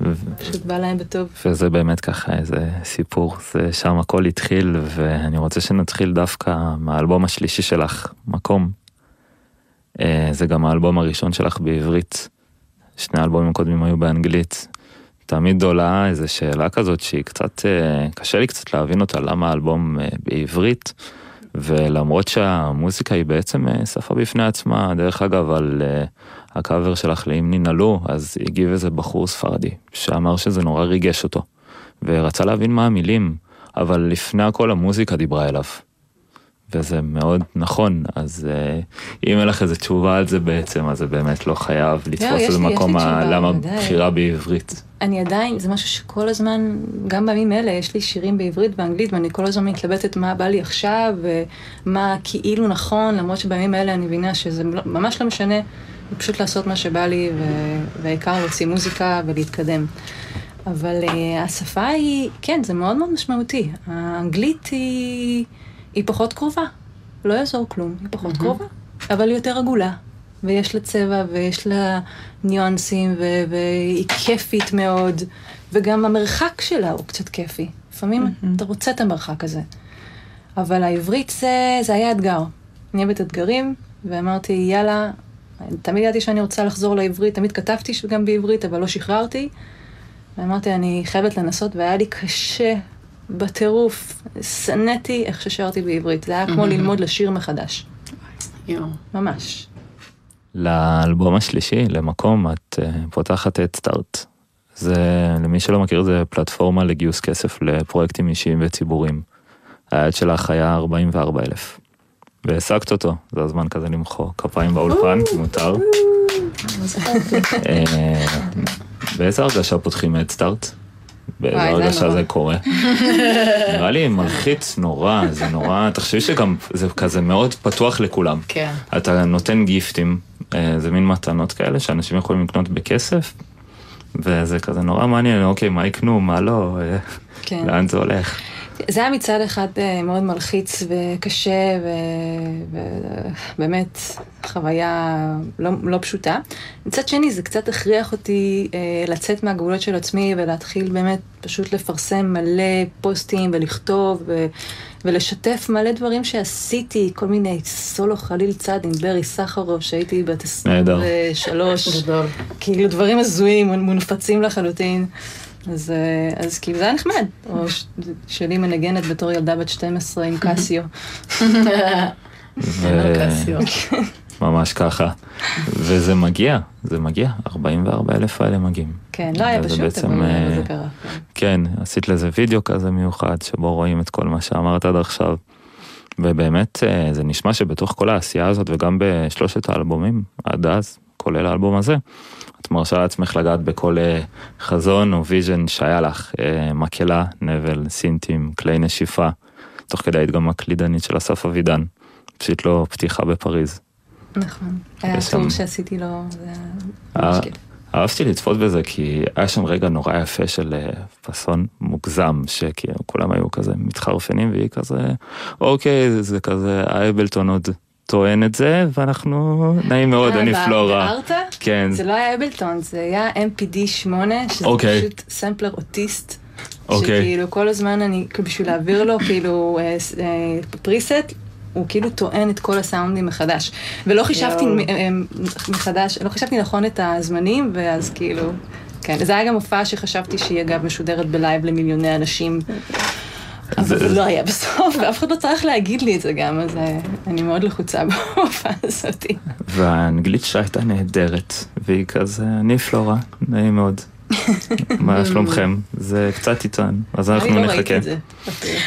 ו-
פשוט בא להם בטוב.
וזה באמת ככה איזה סיפור, זה שם הכל התחיל, ואני רוצה שנתחיל דווקא מהאלבום השלישי שלך, מקום. אה, זה גם האלבום הראשון שלך בעברית. שני האלבומים הקודמים היו באנגלית. תמיד עולה איזו שאלה כזאת שהיא קצת, אה, קשה לי קצת להבין אותה, למה האלבום אה, בעברית, ולמרות שהמוזיקה היא בעצם אה, שפה בפני עצמה, דרך אגב, על אה, הקאבר שלך לאם ננעלו, אז הגיב איזה בחור ספרדי, שאמר שזה נורא ריגש אותו, ורצה להבין מה המילים, אבל לפני הכל המוזיקה דיברה אליו. וזה מאוד נכון, אז אה, אם אין לך איזה תשובה על זה בעצם, אז זה באמת לא חייב לתפוס
יש
איזה מקום למה. בחירה בעברית.
אני עדיין, זה משהו שכל הזמן, גם בימים אלה, יש לי שירים בעברית ואנגלית, ואני כל הזמן מתלבטת מה בא לי עכשיו, ומה כאילו נכון, למרות שבימים אלה אני מבינה שזה לא- ממש לא משנה, פשוט לעשות מה שבא לי, והעיקר להוציא מוזיקה ולהתקדם. אבל uh, השפה היא, כן, זה מאוד מאוד משמעותי. האנגלית היא, היא פחות קרובה, לא יעזור כלום, היא פחות קרובה, אבל היא יותר עגולה. ויש לה צבע, ויש לה ניואנסים, ו- והיא כיפית מאוד, וגם המרחק שלה הוא קצת כיפי. לפעמים אתה רוצה את המרחק הזה. אבל העברית זה, זה היה אתגר. אני אוהבת אתגרים, ואמרתי, יאללה, תמיד ידעתי שאני רוצה לחזור לעברית, תמיד כתבתי גם בעברית, אבל לא שחררתי. ואמרתי, אני חייבת לנסות, והיה לי קשה בטירוף. שנאתי איך ששרתי בעברית. זה היה כמו ללמוד לשיר מחדש. ממש.
לאלבום השלישי, למקום, את אה, פותחת את סטארט. זה, למי שלא מכיר, זה פלטפורמה לגיוס כסף לפרויקטים אישיים וציבוריים. היעד שלך היה 44 אלף. והעסקת אותו, זה הזמן כזה למחוא כפיים באולפן, מותר. אה, באיזה הרגשה פותחים את סטארט? באיזה
וואי, זה
הרגשה
נורא.
זה קורה? נראה לי מלחיץ נורא, זה נורא, תחשבי שגם זה כזה מאוד פתוח לכולם.
כן.
אתה נותן גיפטים, אה, זה מין מתנות כאלה שאנשים יכולים לקנות בכסף, וזה כזה נורא מעניין, אוקיי, מה יקנו, מה לא, אה,
כן.
לאן זה הולך.
זה היה מצד אחד אה, מאוד מלחיץ וקשה, ובאמת חוויה לא, לא פשוטה. מצד שני, זה קצת הכריח אותי אה, לצאת מהגבולות של עצמי ולהתחיל באמת פשוט לפרסם מלא פוסטים ולכתוב ו, ולשתף מלא דברים שעשיתי, כל מיני סולו חליל צד עם ברי סחרוף, שהייתי בת
נהדר.
23.
גדול.
כאילו דברים הזויים, מונפצים לחלוטין. אז, אה, אז כאילו זה היה נחמד. או ש- שלי מנגנת בתור ילדה בת 12 עם קסיו.
ו-
קסיו.
ממש ככה. וזה מגיע, זה מגיע, 44 אלף האלה מגיעים.
כן, לא היה פשוט,
בעצם,
אבל
אה,
זה קרה. כן.
כן, עשית לזה וידאו כזה מיוחד, שבו רואים את כל מה שאמרת עד עכשיו. ובאמת, אה, זה נשמע שבתוך כל העשייה הזאת, וגם בשלושת האלבומים, עד אז, כולל האלבום הזה, את מרשה לעצמך לגעת בכל אה, חזון או vision שהיה לך, אה, מקהלה, נבל, synth ים, כלי נשיפה, תוך כדי היית גם הקלידנית של אסף אבידן, פשוט לא פתיחה בפריז.
נכון. היה טור שעשיתי לו, זה היה
אה,
ממש כיף.
אהבתי לצפות בזה כי היה שם רגע נורא יפה של אה, פאסון מוגזם, שכאילו כולם היו כזה מתחרפנים והיא כזה, אוקיי, זה, זה כזה, ה Ableton עוד טוען את זה, ואנחנו, נעים מאוד,
אה,
אני פלורה. כן,
זה לא היה Ableton, זה היה MPD 8, שזה
אוקיי.
פשוט סמפלר אוטיסט.
אוקיי.
שכאילו כל הזמן אני, בשביל להעביר לו כאילו אה, אה, preset, הוא כאילו טוען את כל הסאונדים מחדש. ולא חישבתי אה, מחדש, לא חשבתי נכון את הזמנים, ואז כאילו, כן, זה היה גם הופעה שחשבתי שהיא אגב משודרת ב live למיליוני אנשים. אבל
זה-
לא היה בסוף, ואף אחד לא צריך להגיד לי את זה גם, אז אה, אני מאוד לחוצה בהופעה הזאת.
והאנגלית שלה הייתה נהדרת, והיא כזה, אני פלורה, נעים מאוד. מה שלומכם? זה קצת איתן, אז אנחנו
אני לא ראיתי
נחכה.
את זה. אפילו.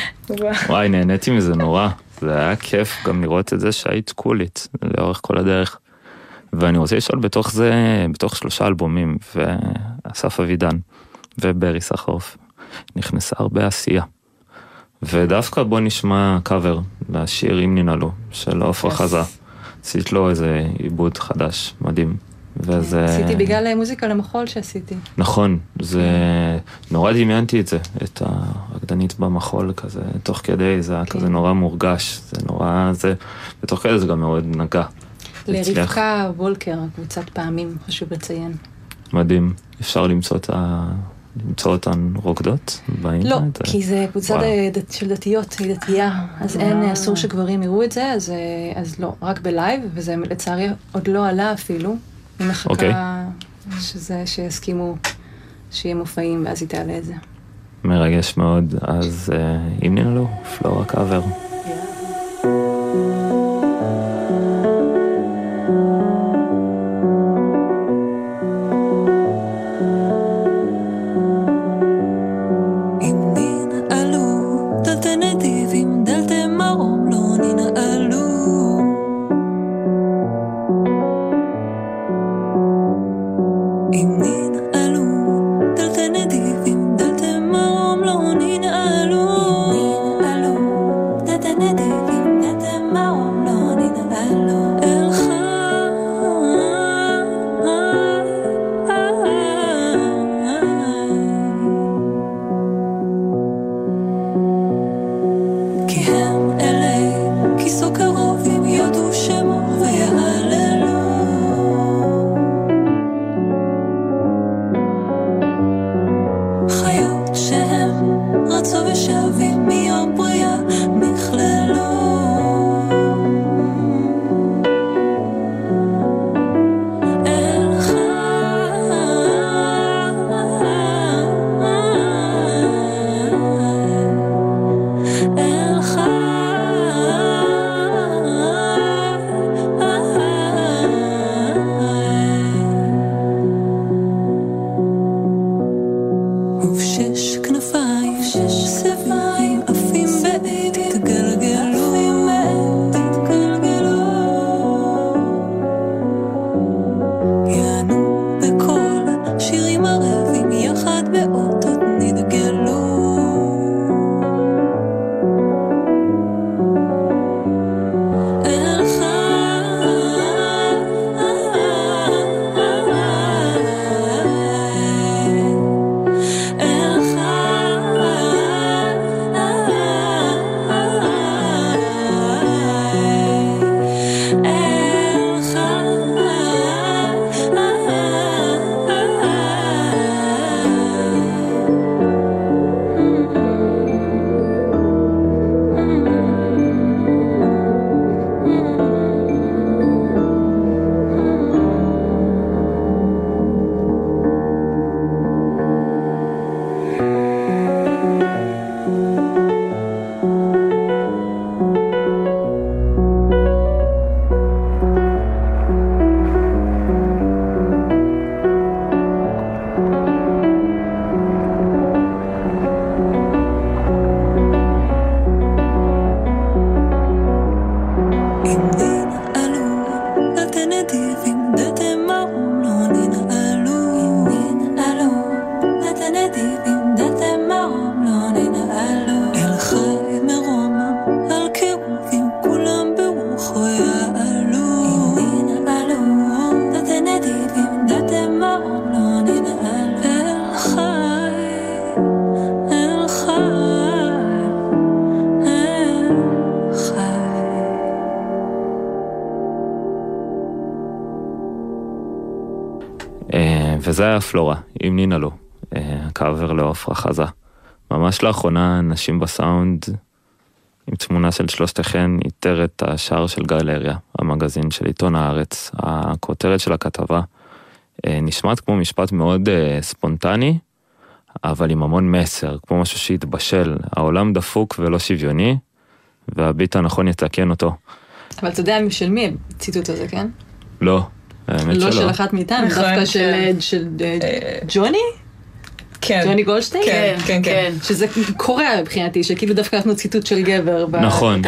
וואי, נהניתי מזה נורא. זה היה כיף גם לראות את זה שהיית קולית לאורך כל הדרך. ואני רוצה לשאול בתוך זה, בתוך שלושה אלבומים, ואסף אבידן וברי סחרוף, נכנסה הרבה עשייה. ודווקא בוא נשמע קאבר לשיר אם ננעלו, של עפרה
Yes.
חזה. עשית לו איזה עיבוד חדש, מדהים. וזה...
עשיתי בגלל מוזיקה למחול שעשיתי.
נכון, זה... נורא דמיינתי את זה, את הרקדנית במחול כזה, תוך כדי, זה היה
כן.
כזה נורא מורגש, זה נורא... זה... ותוך כדי זה גם מאוד נגע.
לרבקה וולקר, קבוצת פעמים, חשוב לציין.
מדהים. אפשר למצוא את ה... למצוא אותן רוקדות באינטרנט?
לא, כי זה קבוצה. ד- של דתיות, היא דתייה, אז אין, אסור שגברים יראו את זה, אז, אה, אז לא, רק בלייב, וזה לצערי עוד לא עלה אפילו. אני מחכה
אוקיי.
שזה, שיסכימו שיהיה מופעים, ואז היא תעלה את זה.
מרגש מאוד, אז אה, אם נראה לו, פלורה קאבר. וזה היה פלורה, עם נינה לו, אה, הקאבר לעופרה חזה. ממש לאחרונה נשים בסאונד, עם תמונה של שלושתכן, איתר את השער של גלריה, המגזין של עיתון הארץ. הכותרת של הכתבה אה, נשמעת כמו משפט מאוד אה, ספונטני, אבל עם המון מסר, כמו משהו שהתבשל. העולם דפוק ולא שוויוני, והביט הנכון יתקן אותו.
אבל אתה יודע של מי הציטוט הזה, כן?
לא,
לא. של אחת מאיתנו,
נכון,
דווקא של
כן.
אה, של אה, ג'וני?
כן.
ג'וני גולדשטיין?
כן, כן, כן.
שזה קורע מבחינתי, שכאילו דווקא נתנו ציטוט של גבר.
נכון.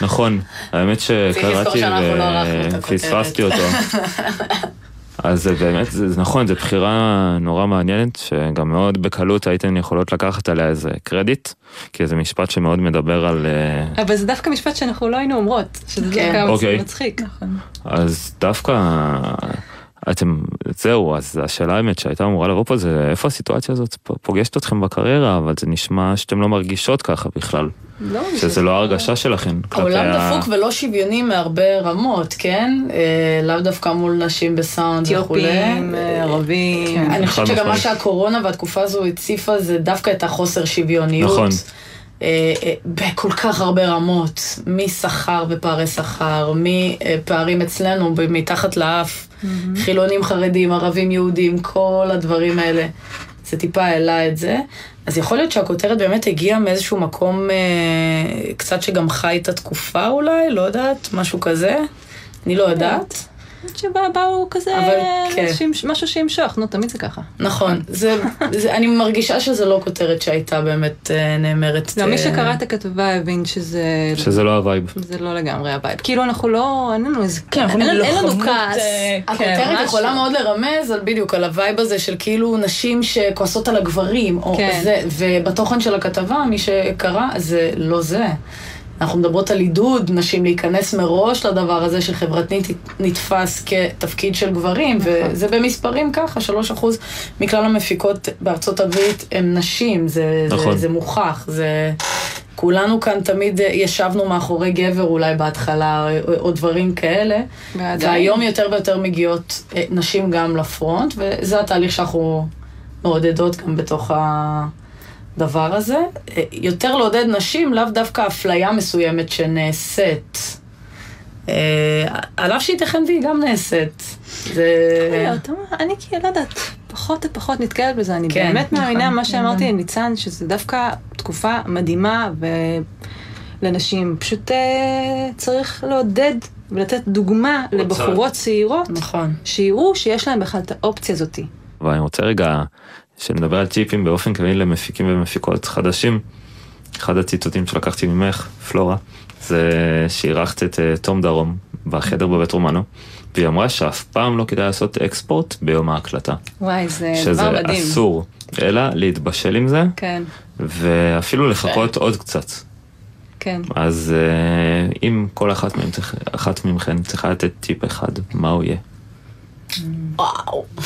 נכון, האמת שקראתי
לא.
ופספסתי אותו. אז זה באמת, זה זה נכון, זו בחירה נורא מעניינת, שגם מאוד בקלות הייתן יכולות לקחת עליה איזה קרדיט, כי זה משפט שמאוד מדבר על... אה,
אבל זה דווקא משפט שאנחנו לא היינו אומרות, שזה
כן.
דווקא
אוקיי.
מצחיק.
נכון.
אז דווקא אתם, זהו, אז השאלה האמת שהייתה אמורה לבוא פה זה איפה הסיטואציה הזאת פוגשת אתכם בקריירה, אבל זה נשמע שאתם לא מרגישות ככה בכלל.
לא,
שזה לא ההרגשה שלכם.
העולם דפוק ולא שוויוני מהרבה רמות, כן? אה, לאו דווקא מול נשים בסאונד וכולי.
אתיופים, אה, ערבים.
אני חושבת שגם מה
משמעית.
שהקורונה והתקופה הזו הציפה זה דווקא את החוסר שוויוניות.
נכון.
אה, אה, בכל כך הרבה רמות, משכר ופערי שכר, מפערים אצלנו מתחת לאף, חילונים חרדים, ערבים יהודים, כל הדברים האלה. זה טיפה העלה את זה. אז יכול להיות שהכותרת באמת הגיעה מאיזשהו מקום אה, קצת שגם חי את התקופה אולי, לא יודעת, משהו כזה. אני לא יודעת.
שבאו כזה,
אבל כן.
שימש- משהו שימשוך, נו, תמיד זה ככה.
נכון, זה, זה, אני מרגישה שזה לא כותרת שהייתה באמת אה, נאמרת.
מי
אה,
שקרא את הכתבה הבין שזה...
שזה לא ה vibe.
זה לא לגמרי הבית. כאילו אנחנו לא, אין לנו איזה...
כן, אנחנו
אין לנו- אין לנו
לוחמות,
כעס.
אה, כן,
הכותרת
משהו.
יכולה מאוד לרמז על בדיוק, על ה vibe הזה של כאילו נשים שכועסות על הגברים, או
כן.
זה, ובתוכן של הכתבה, מי שקרא, זה לא זה. אנחנו מדברות על עידוד נשים להיכנס מראש לדבר הזה שחברתית נתפס כתפקיד של גברים,
נכון.
וזה במספרים ככה, 3% מכלל המפיקות בארצות הברית הם נשים, זה,
נכון.
זה, זה מוכח, זה... כולנו כאן תמיד ישבנו מאחורי גבר אולי בהתחלה, או, או דברים כאלה.
ועדיין.
והיום יותר ויותר מגיעות אה, נשים גם לפרונט, וזה התהליך שאנחנו מעודדות גם בתוך הדבר הזה. אה, יותר לעודד נשים, לאו דווקא אפליה מסוימת שנעשית. אה, על אף שייתכן והיא גם נעשית. זה...
אני כאילו, לא יודעת, פחות ופחות נתקלת בזה. אני
כן,
באמת מאמינה,
נכון,
מה שאמרתי לניצן, שזה דווקא תקופה מדהימה לנשים. פשוט אה, צריך לעודד ולתת דוגמה לבחורות צעירות,
נכון.
שיראו שיש להם בכלל את האופציה הזאתי.
אבל אני רוצה רגע שנדבר על טיפים באופן כללי למפיקים ומפיקות חדשים. אחד הציטוטים שלקחתי ממך, פלורה, זה שאירחת את אה, תום דרום בחדר בבית רומנו, והיא אמרה שאף פעם לא כדאי לעשות אקספורט ביום ההקלטה.
וואי, זה
שזה
דבר מדהים.
אסור, אלא להתבשל עם זה,
כן,
ואפילו לחכות עוד קצת.
כן.
אז אה, אם כל אחת מכם צריך- אחת מכן צריכה לתת טיפ אחד, מה הוא יהיה?
וואו.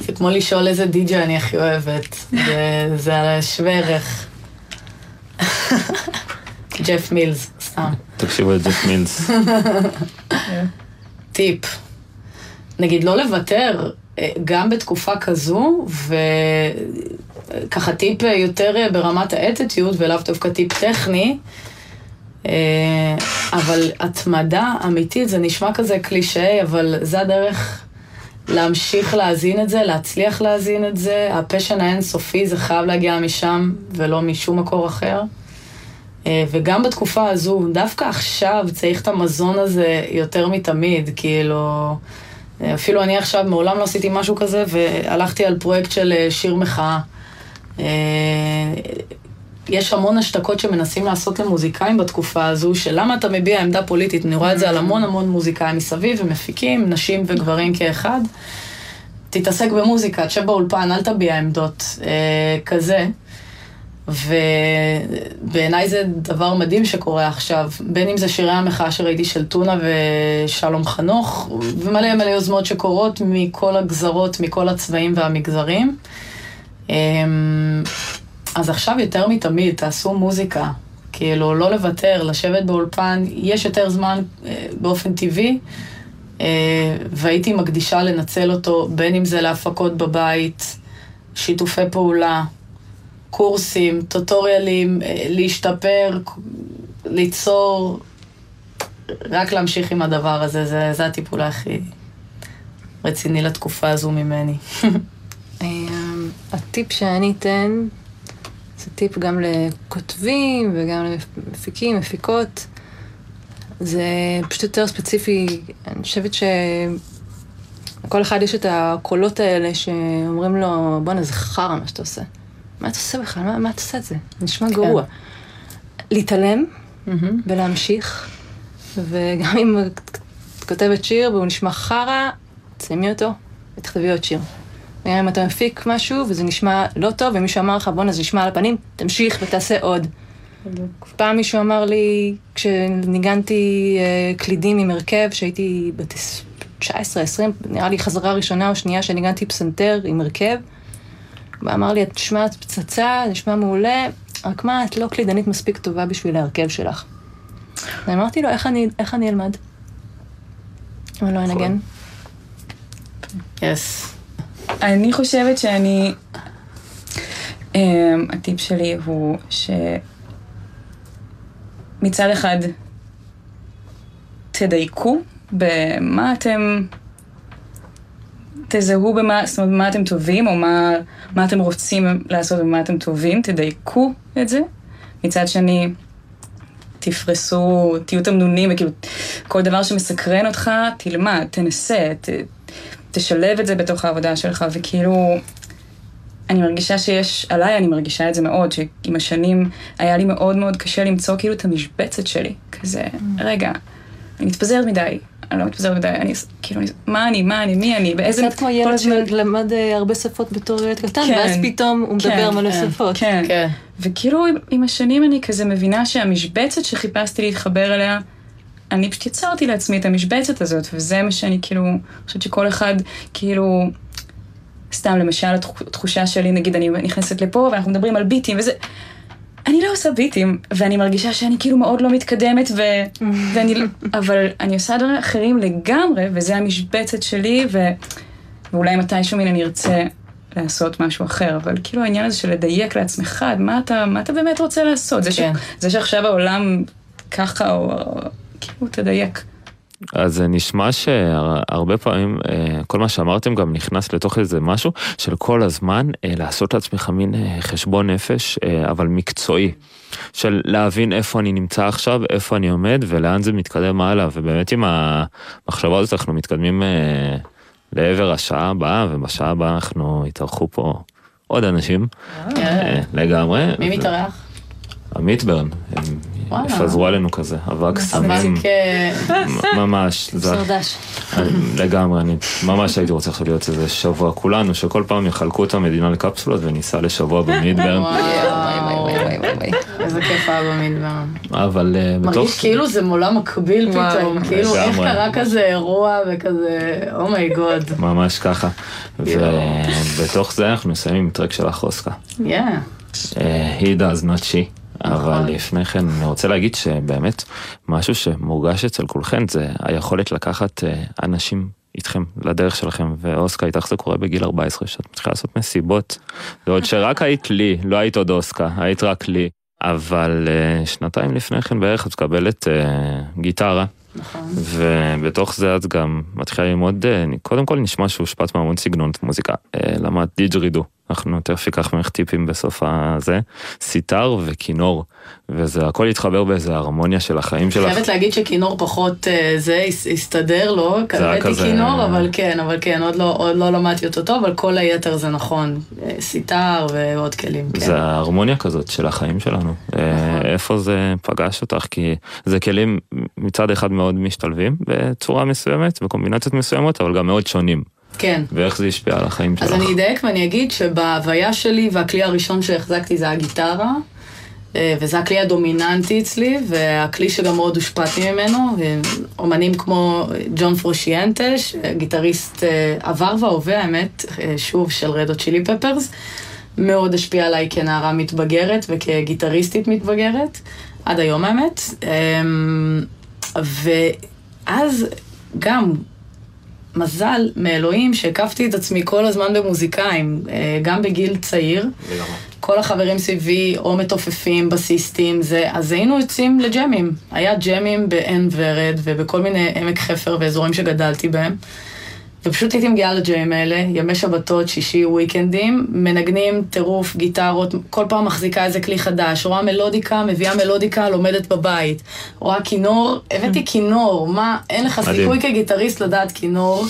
זה כמו לשאול איזה די.ג'יי אני הכי אוהבת. זה- זה על השווה ערך. ג'ף מילס, סתם.
תקשיבו לג'ף מילס.
טיפ. נגיד, לא לוותר, אה, גם בתקופה כזו, וככה טיפ יותר ברמת האטיטיוד, ולאו דווקא טיפ טכני, אה, אבל התמדה אמיתית, זה נשמע כזה קלישאה, אבל זה הדרך להמשיך להזין את זה, להצליח להזין את זה. הפשן האינסופי זה חייב להגיע משם, ולא משום מקור אחר. אה, וגם בתקופה הזו, דווקא עכשיו צריך את המזון הזה יותר מתמיד, כאילו... אה, אפילו אני עכשיו מעולם לא עשיתי משהו כזה, והלכתי על פרויקט של אה, שיר מחאה. אה, יש המון השתקות שמנסים לעשות למוזיקאים בתקופה הזו, של למה אתה מביע עמדה פוליטית, אני רואה את זה על המון המון מוזיקאים מסביב, ומפיקים, נשים וגברים כאחד. תתעסק במוזיקה, תשב באולפן, אל תביע עמדות, אה, כזה. ובעיניי זה דבר מדהים שקורה עכשיו, בין אם זה שירי המחאה שראיתי של טונה ושלום חנוך, ומלא מלא יוזמות שקורות מכל הגזרות, מכל הצבעים והמגזרים. אמ, אז עכשיו יותר מתמיד, תעשו מוזיקה. כאילו, לא לוותר, לשבת באולפן, יש יותר זמן אה, באופן טבעי, אה, והייתי מקדישה לנצל אותו, בין אם זה להפקות בבית, שיתופי פעולה, קורסים, טוטוריאלים, אה, להשתפר, ליצור, רק להמשיך עם הדבר הזה, זה, זה הטיפול הכי רציני לתקופה הזו ממני.
אמ, הטיפ שאני אתן, זה טיפ גם לכותבים וגם למפיקים, מפיקות. זה פשוט יותר ספציפי, אני חושבת שלכל אחד יש את הקולות האלה שאומרים לו, בואנה, זה חרא מה שאתה עושה. מה אתה עושה בכלל? מה, מה אתה עושה את זה? נשמע
כן.
גרוע. להתעלם ולהמשיך, וגם אם את כותבת שיר והוא נשמע חרא, תסיימי אותו ותכתבי עוד שיר. גם אם אתה מפיק משהו וזה נשמע לא טוב, ומישהו אמר לך, בואנה, זה נשמע על הפנים, תמשיך ותעשה עוד. פעם מישהו אמר לי, כשניגנתי אה, קלידים עם הרכב, שהייתי בת 19, 20, נראה לי חזרה ראשונה או שנייה שניגנתי פסנתר עם הרכב. ואמר לי, את נשמעת פצצה, נשמע מעולה, רק מה, את לא קלידנית מספיק טובה בשביל ההרכב שלך. ואמרתי לו, איך אני, איך אני אלמד? אני לא אנגן.
יס.
אני חושבת שאני... Um, הטיפ שלי הוא שמצד אחד תדייקו במה אתם... תזהו במה, זאת אומרת, במה אתם טובים, או מה, מה אתם רוצים לעשות ובמה אתם טובים, תדייקו את זה. מצד שני, תפרסו, תהיו תמנונים, וכאילו, כל דבר שמסקרן אותך, תלמד, תנסה, ת, תשלב את זה בתוך העבודה שלך, וכאילו, אני מרגישה שיש, עליי אני מרגישה את זה מאוד, שעם השנים היה לי מאוד מאוד קשה למצוא כאילו את המשבצת שלי. כזה, רגע, אני מתפזרת מדי, אני לא מתפזרת מדי, אני, כאילו, אני, מה אני, מה אני, מי אני, באיזה...
קצת כמו ילד שלמד אה, הרבה שפות בתור ילד קטן,
כן.
ואז פתאום הוא מדבר
כן,
מלא
כן,
שפות.
כן.
כן.
וכאילו עם השנים אני כזה מבינה שהמשבצת שחיפשתי להתחבר אליה, אני פשוט יצרתי לעצמי את המשבצת הזאת, וזה מה שאני כאילו, חושבת שכל אחד כאילו, סתם למשל התחושה שלי, נגיד אני נכנסת לפה ואנחנו מדברים על ביטים וזה, אני לא עושה ביטים, ואני מרגישה שאני כאילו מאוד לא מתקדמת, ו... ואני... אבל אני עושה דברים אחרים לגמרי, וזה המשבצת שלי, ו... ואולי מתישהו מן אני ארצה לעשות משהו אחר, אבל כאילו העניין הזה של לדייק לעצמך, מה אתה, מה אתה באמת רוצה לעשות? זה, ש...
כן.
זה שעכשיו העולם ככה, או... כאילו, תדייק.
אז זה נשמע שהרבה פעמים אה, כל מה שאמרתם גם נכנס לתוך איזה משהו של כל הזמן אה, לעשות לעצמך מין אה, חשבון נפש, אבל מקצועי. של להבין איפה אני נמצא עכשיו, איפה אני עומד ולאן זה מתקדם הלאה, ובאמת עם המחשבה הזאת אנחנו מתקדמים לעבר השעה הבאה, ובשעה הבאה אנחנו יתארחו פה עוד אנשים, לגמרי.
מי מתארח?
עמית ברן, הם יפזרו עלינו כזה, אבק סמים, ממש,
סרדש.
לגמרי, אני ממש הייתי רוצה עכשיו להיות איזה שבוע כולנו, שכל פעם יחלקו את המדינה לקפסולות וניסע לשבוע במידברן.
איזה כיף היה במידברן.
אבל בתוך...
מרגיש כאילו זה עולם מקביל פתאום, כאילו איך קרה כזה אירוע וכזה, אומייגוד.
ממש ככה, ובתוך זה אנחנו מסיימים עם טרק של החוסקה.
כן.
He does not she. אבל לפני כן אני רוצה להגיד שבאמת משהו שמורגש אצל כולכם זה היכולת לקחת אנשים איתכם לדרך שלכם ואוסקה איתך זה קורה בגיל 14 שאת מתחילה לעשות מסיבות. ועוד שרק היית לי, לא היית עוד אוסקה, היית רק לי. אבל שנתיים לפני כן בערך את מקבלת גיטרה.
נכון.
ובתוך זה את גם מתחילה ללמוד, קודם כל נשמע שהושפעת מהמון סגנונות מוזיקה. למדת דיג'רידו, אנחנו תכף אקח ממך טיפים בסוף הזה, סיטר וכינור, וזה הכל התחבר באיזה הרמוניה של החיים שלך.
חייבת להגיד שכינור פחות זה הסתדר לו, קלטתי כינור, אבל כן, אבל כן, עוד לא, עוד לא למדתי אותו טוב, אבל כל היתר זה נכון, סיטר ועוד כלים, כן.
זה ההרמוניה כזאת של החיים שלנו, איפה זה פגש אותך, כי זה כלים מצד אחד מאוד משתלבים בצורה מסוימת, בקומבינציות מסוימות, אבל גם מאוד שונים.
כן.
ואיך זה השפיע על החיים שלך?
אז אני אדייק ואני אגיד שבהוויה שלי, והכלי הראשון שהחזקתי זה הגיטרה, וזה הכלי הדומיננטי אצלי, והכלי שגם מאוד הושפעתי ממנו, אומנים כמו ג'ון פרושיאנטה, גיטריסט עבר והווה, האמת, שוב, של רדו צ'ילי פפרס, מאוד השפיע עליי כנערה מתבגרת וכגיטריסטית מתבגרת, עד היום האמת. ואז גם מזל מאלוהים שהקפתי את עצמי כל הזמן במוזיקאים, גם בגיל צעיר. כל החברים סביבי או מתופפים, בסיסטים, זה, אז היינו יוצאים לג'מים. היה ג'מים בעין ורד ובכל מיני עמק חפר ואזורים שגדלתי בהם. ופשוט הייתי מגיעה לג'יים האלה, ימי שבתות, שישי, וויקנדים, מנגנים טירוף, גיטרות, כל פעם מחזיקה איזה כלי חדש, רואה מלודיקה, מביאה מלודיקה, לומדת בבית. רואה כינור, הבאתי כינור, מה, אין לך סיכוי כגיטריסט לדעת כינור.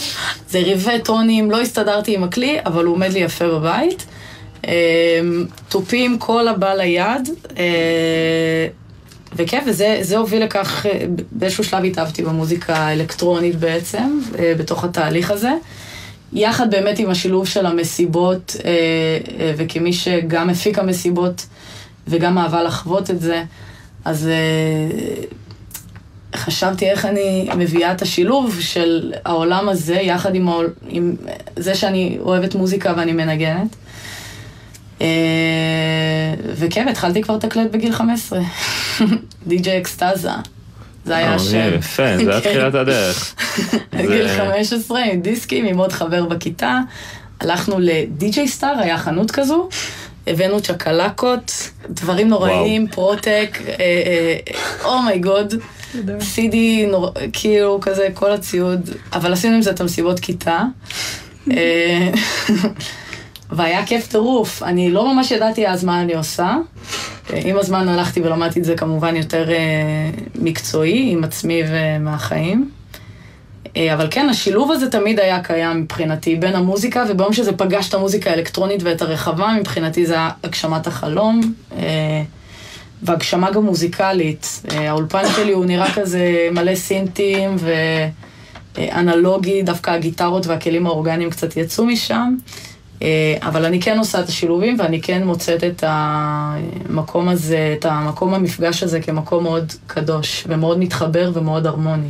זה ריבי טונים, לא הסתדרתי עם הכלי, אבל הוא עומד לי יפה בבית. תופים כל הבא ליד. וכן, וזה הוביל לכך, באיזשהו שלב התאהבתי במוזיקה האלקטרונית בעצם, בתוך התהליך הזה. יחד באמת עם השילוב של המסיבות, וכמי שגם הפיקה מסיבות וגם אהבה לחוות את זה, אז חשבתי איך אני מביאה את השילוב של העולם הזה יחד עם, העול, עם זה שאני אוהבת מוזיקה ואני מנגנת. אה, וכן, התחלתי כבר לתקלט בגיל 15. די.ג'יי אקסטזה. זה היה
אה,
השם.
יפה, זה היה
כן.
תחילת הדרך.
בגיל
זה-
15 עם דיסקים, עם עוד חבר בכיתה. הלכנו ל DJ Star, היה חנות כזו. הבאנו צ'קלקות, דברים נוראיים, פרוטק, אה, oh my God, CD, נור... כאילו כזה, כל הציוד, אבל עשינו עם זה את המסיבות כיתה. והיה כיף טירוף. אני לא ממש ידעתי אז מה אני עושה. עם הזמן הלכתי ולמדתי את זה כמובן יותר אה, מקצועי, עם עצמי ומהחיים. אה, אבל כן, השילוב הזה תמיד היה קיים מבחינתי, בין המוזיקה, וביום שזה פגש את המוזיקה האלקטרונית ואת הרחבה, מבחינתי זה היה הגשמת החלום, אה, והגשמה גם מוזיקלית. האולפן שלי הוא נראה כזה מלא סינטים ואנלוגי, דווקא הגיטרות והכלים האורגניים קצת יצאו משם. אה, אבל אני כן עושה את השילובים ואני כן מוצאת את המקום הזה, את המקום המפגש הזה כמקום מאוד קדוש ומאוד מתחבר ומאוד הרמוני.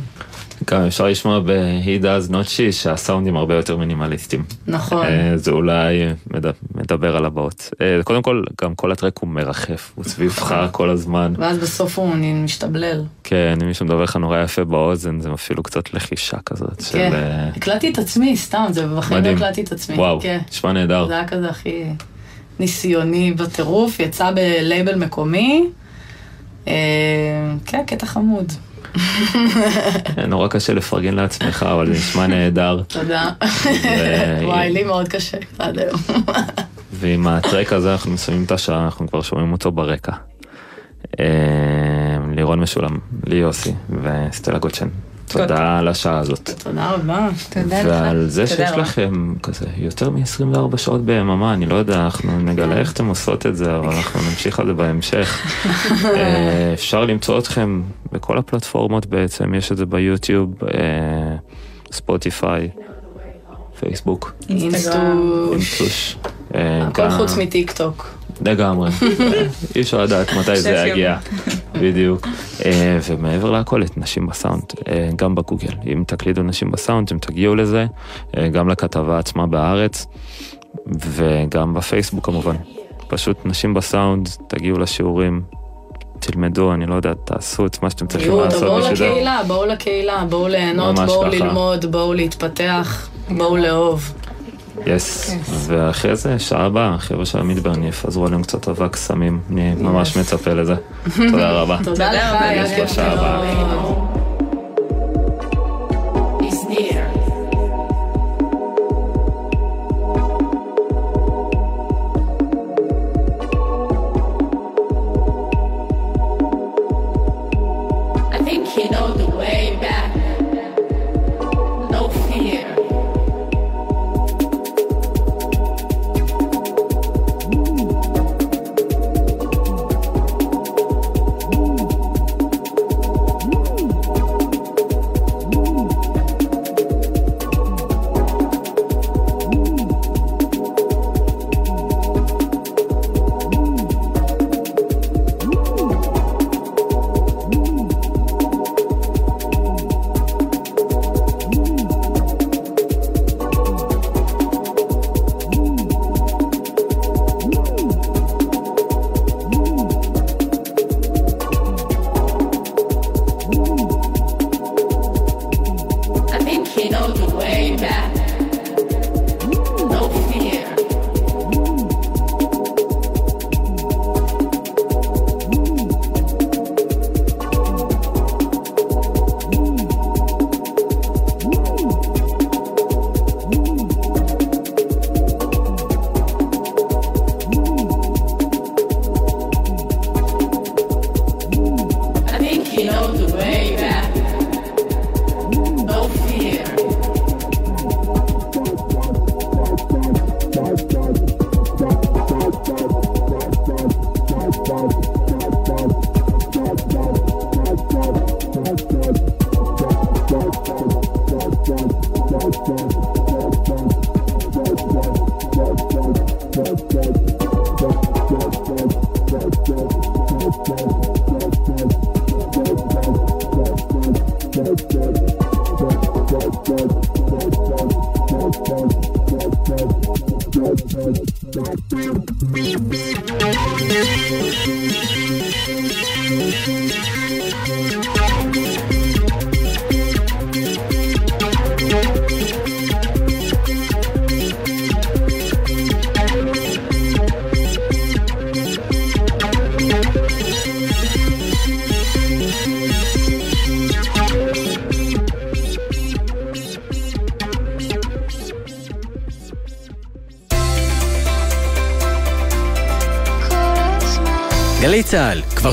גם אפשר לשמוע ב-He Does Not She שהסאונדים הרבה יותר מינימליסטיים.
נכון.
אה, זה אולי מד- מדבר על הבאות. אה, קודם כל, גם כל הטרק הוא מרחף, הוא סביבך כל הזמן.
ואז בסוף הוא משתבלל.
כן, אם מישהו מדבר לך נורא יפה באוזן, זה אפילו קצת לחישה כזאת.
כן.
אה,
הקלטתי את עצמי, סתם, זה בחיים לא. הקלטתי את עצמי.
וואו,
כן.
נשמע נהדר.
זה היה כזה הכי ניסיוני בטירוף, יצא בלייבל מקומי. כן, קטע חמוד.
נורא קשה לפרגן לעצמך, אבל זה נשמע נהדר.
תודה. וואי, לי מאוד קשה עד היום.
ועם הטרק הזה אנחנו מסיימים את השעה, אנחנו כבר שומעים אותו ברקע. אה, לירון משולם, לי יוסי וסטלה גוטשן. תודה על השעה הזאת.
תודה רבה.
תודה לך.
ועל זה שיש. לכם כזה יותר מ-24 שעות ביממה, אני לא יודע, אנחנו נגלה איך אתם עושות את זה, אבל אנחנו נמשיך על זה בהמשך. אה, אפשר למצוא אתכם בכל הפלטפורמות בעצם, יש את זה ביוטיוב, אה, ספוטיפיי, פייסבוק,
אינסטוש.
אה,
הכל חוץ מטיק טוק.
לגמרי, אי אפשר לדעת מתי זה יגיע, בדיוק. אה, ומעבר להכל, את נשים בסאונד, אה, גם בגוגל. אם תקלידו נשים בסאונד, אתם תגיעו לזה, אה, גם לכתבה עצמה בארץ, וגם בפייסבוק כמובן. פשוט נשים בסאונד, תגיעו לשיעורים, תלמדו, אני לא יודע, תעשו את מה שאתם צריכים לעשות.
בואו. לקהילה, בואו לקהילה, בואו ליהנות, בואו. ללמוד, בואו להתפתח, בואו לאהוב.
יס, ואחרי זה, שעה הבאה, החבר'ה של המדברן יפזרו עליהם קצת אבק סמים, אני ממש מצפה לזה. תודה רבה.
תודה
רבה,
היה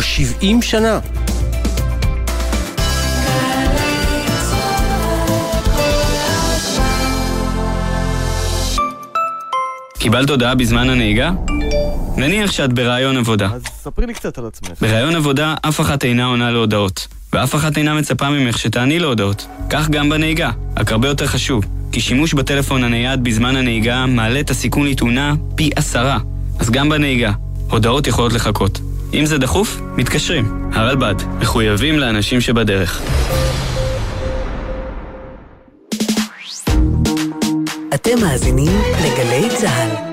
כבר 70 שנה.
קיבלת הודעה בזמן הנהיגה? נניח שאת בראיון עבודה.
אז ספרי לי קצת על עצמך.
בראיון עבודה אף אחת אינה עונה להודעות, ואף אחת אינה מצפה ממך שתעני להודעות. כך גם בנהיגה, רק הרבה יותר חשוב, כי שימוש בטלפון הנייד בזמן הנהיגה מעלה את הסיכון לתאונה פי עשרה. אז גם בנהיגה, הודעות יכולות לחכות. אם זה דחוף, מתקשרים. הרלב"ד, מחויבים לאנשים שבדרך.
אתם מאזינים לגלי צה"ל.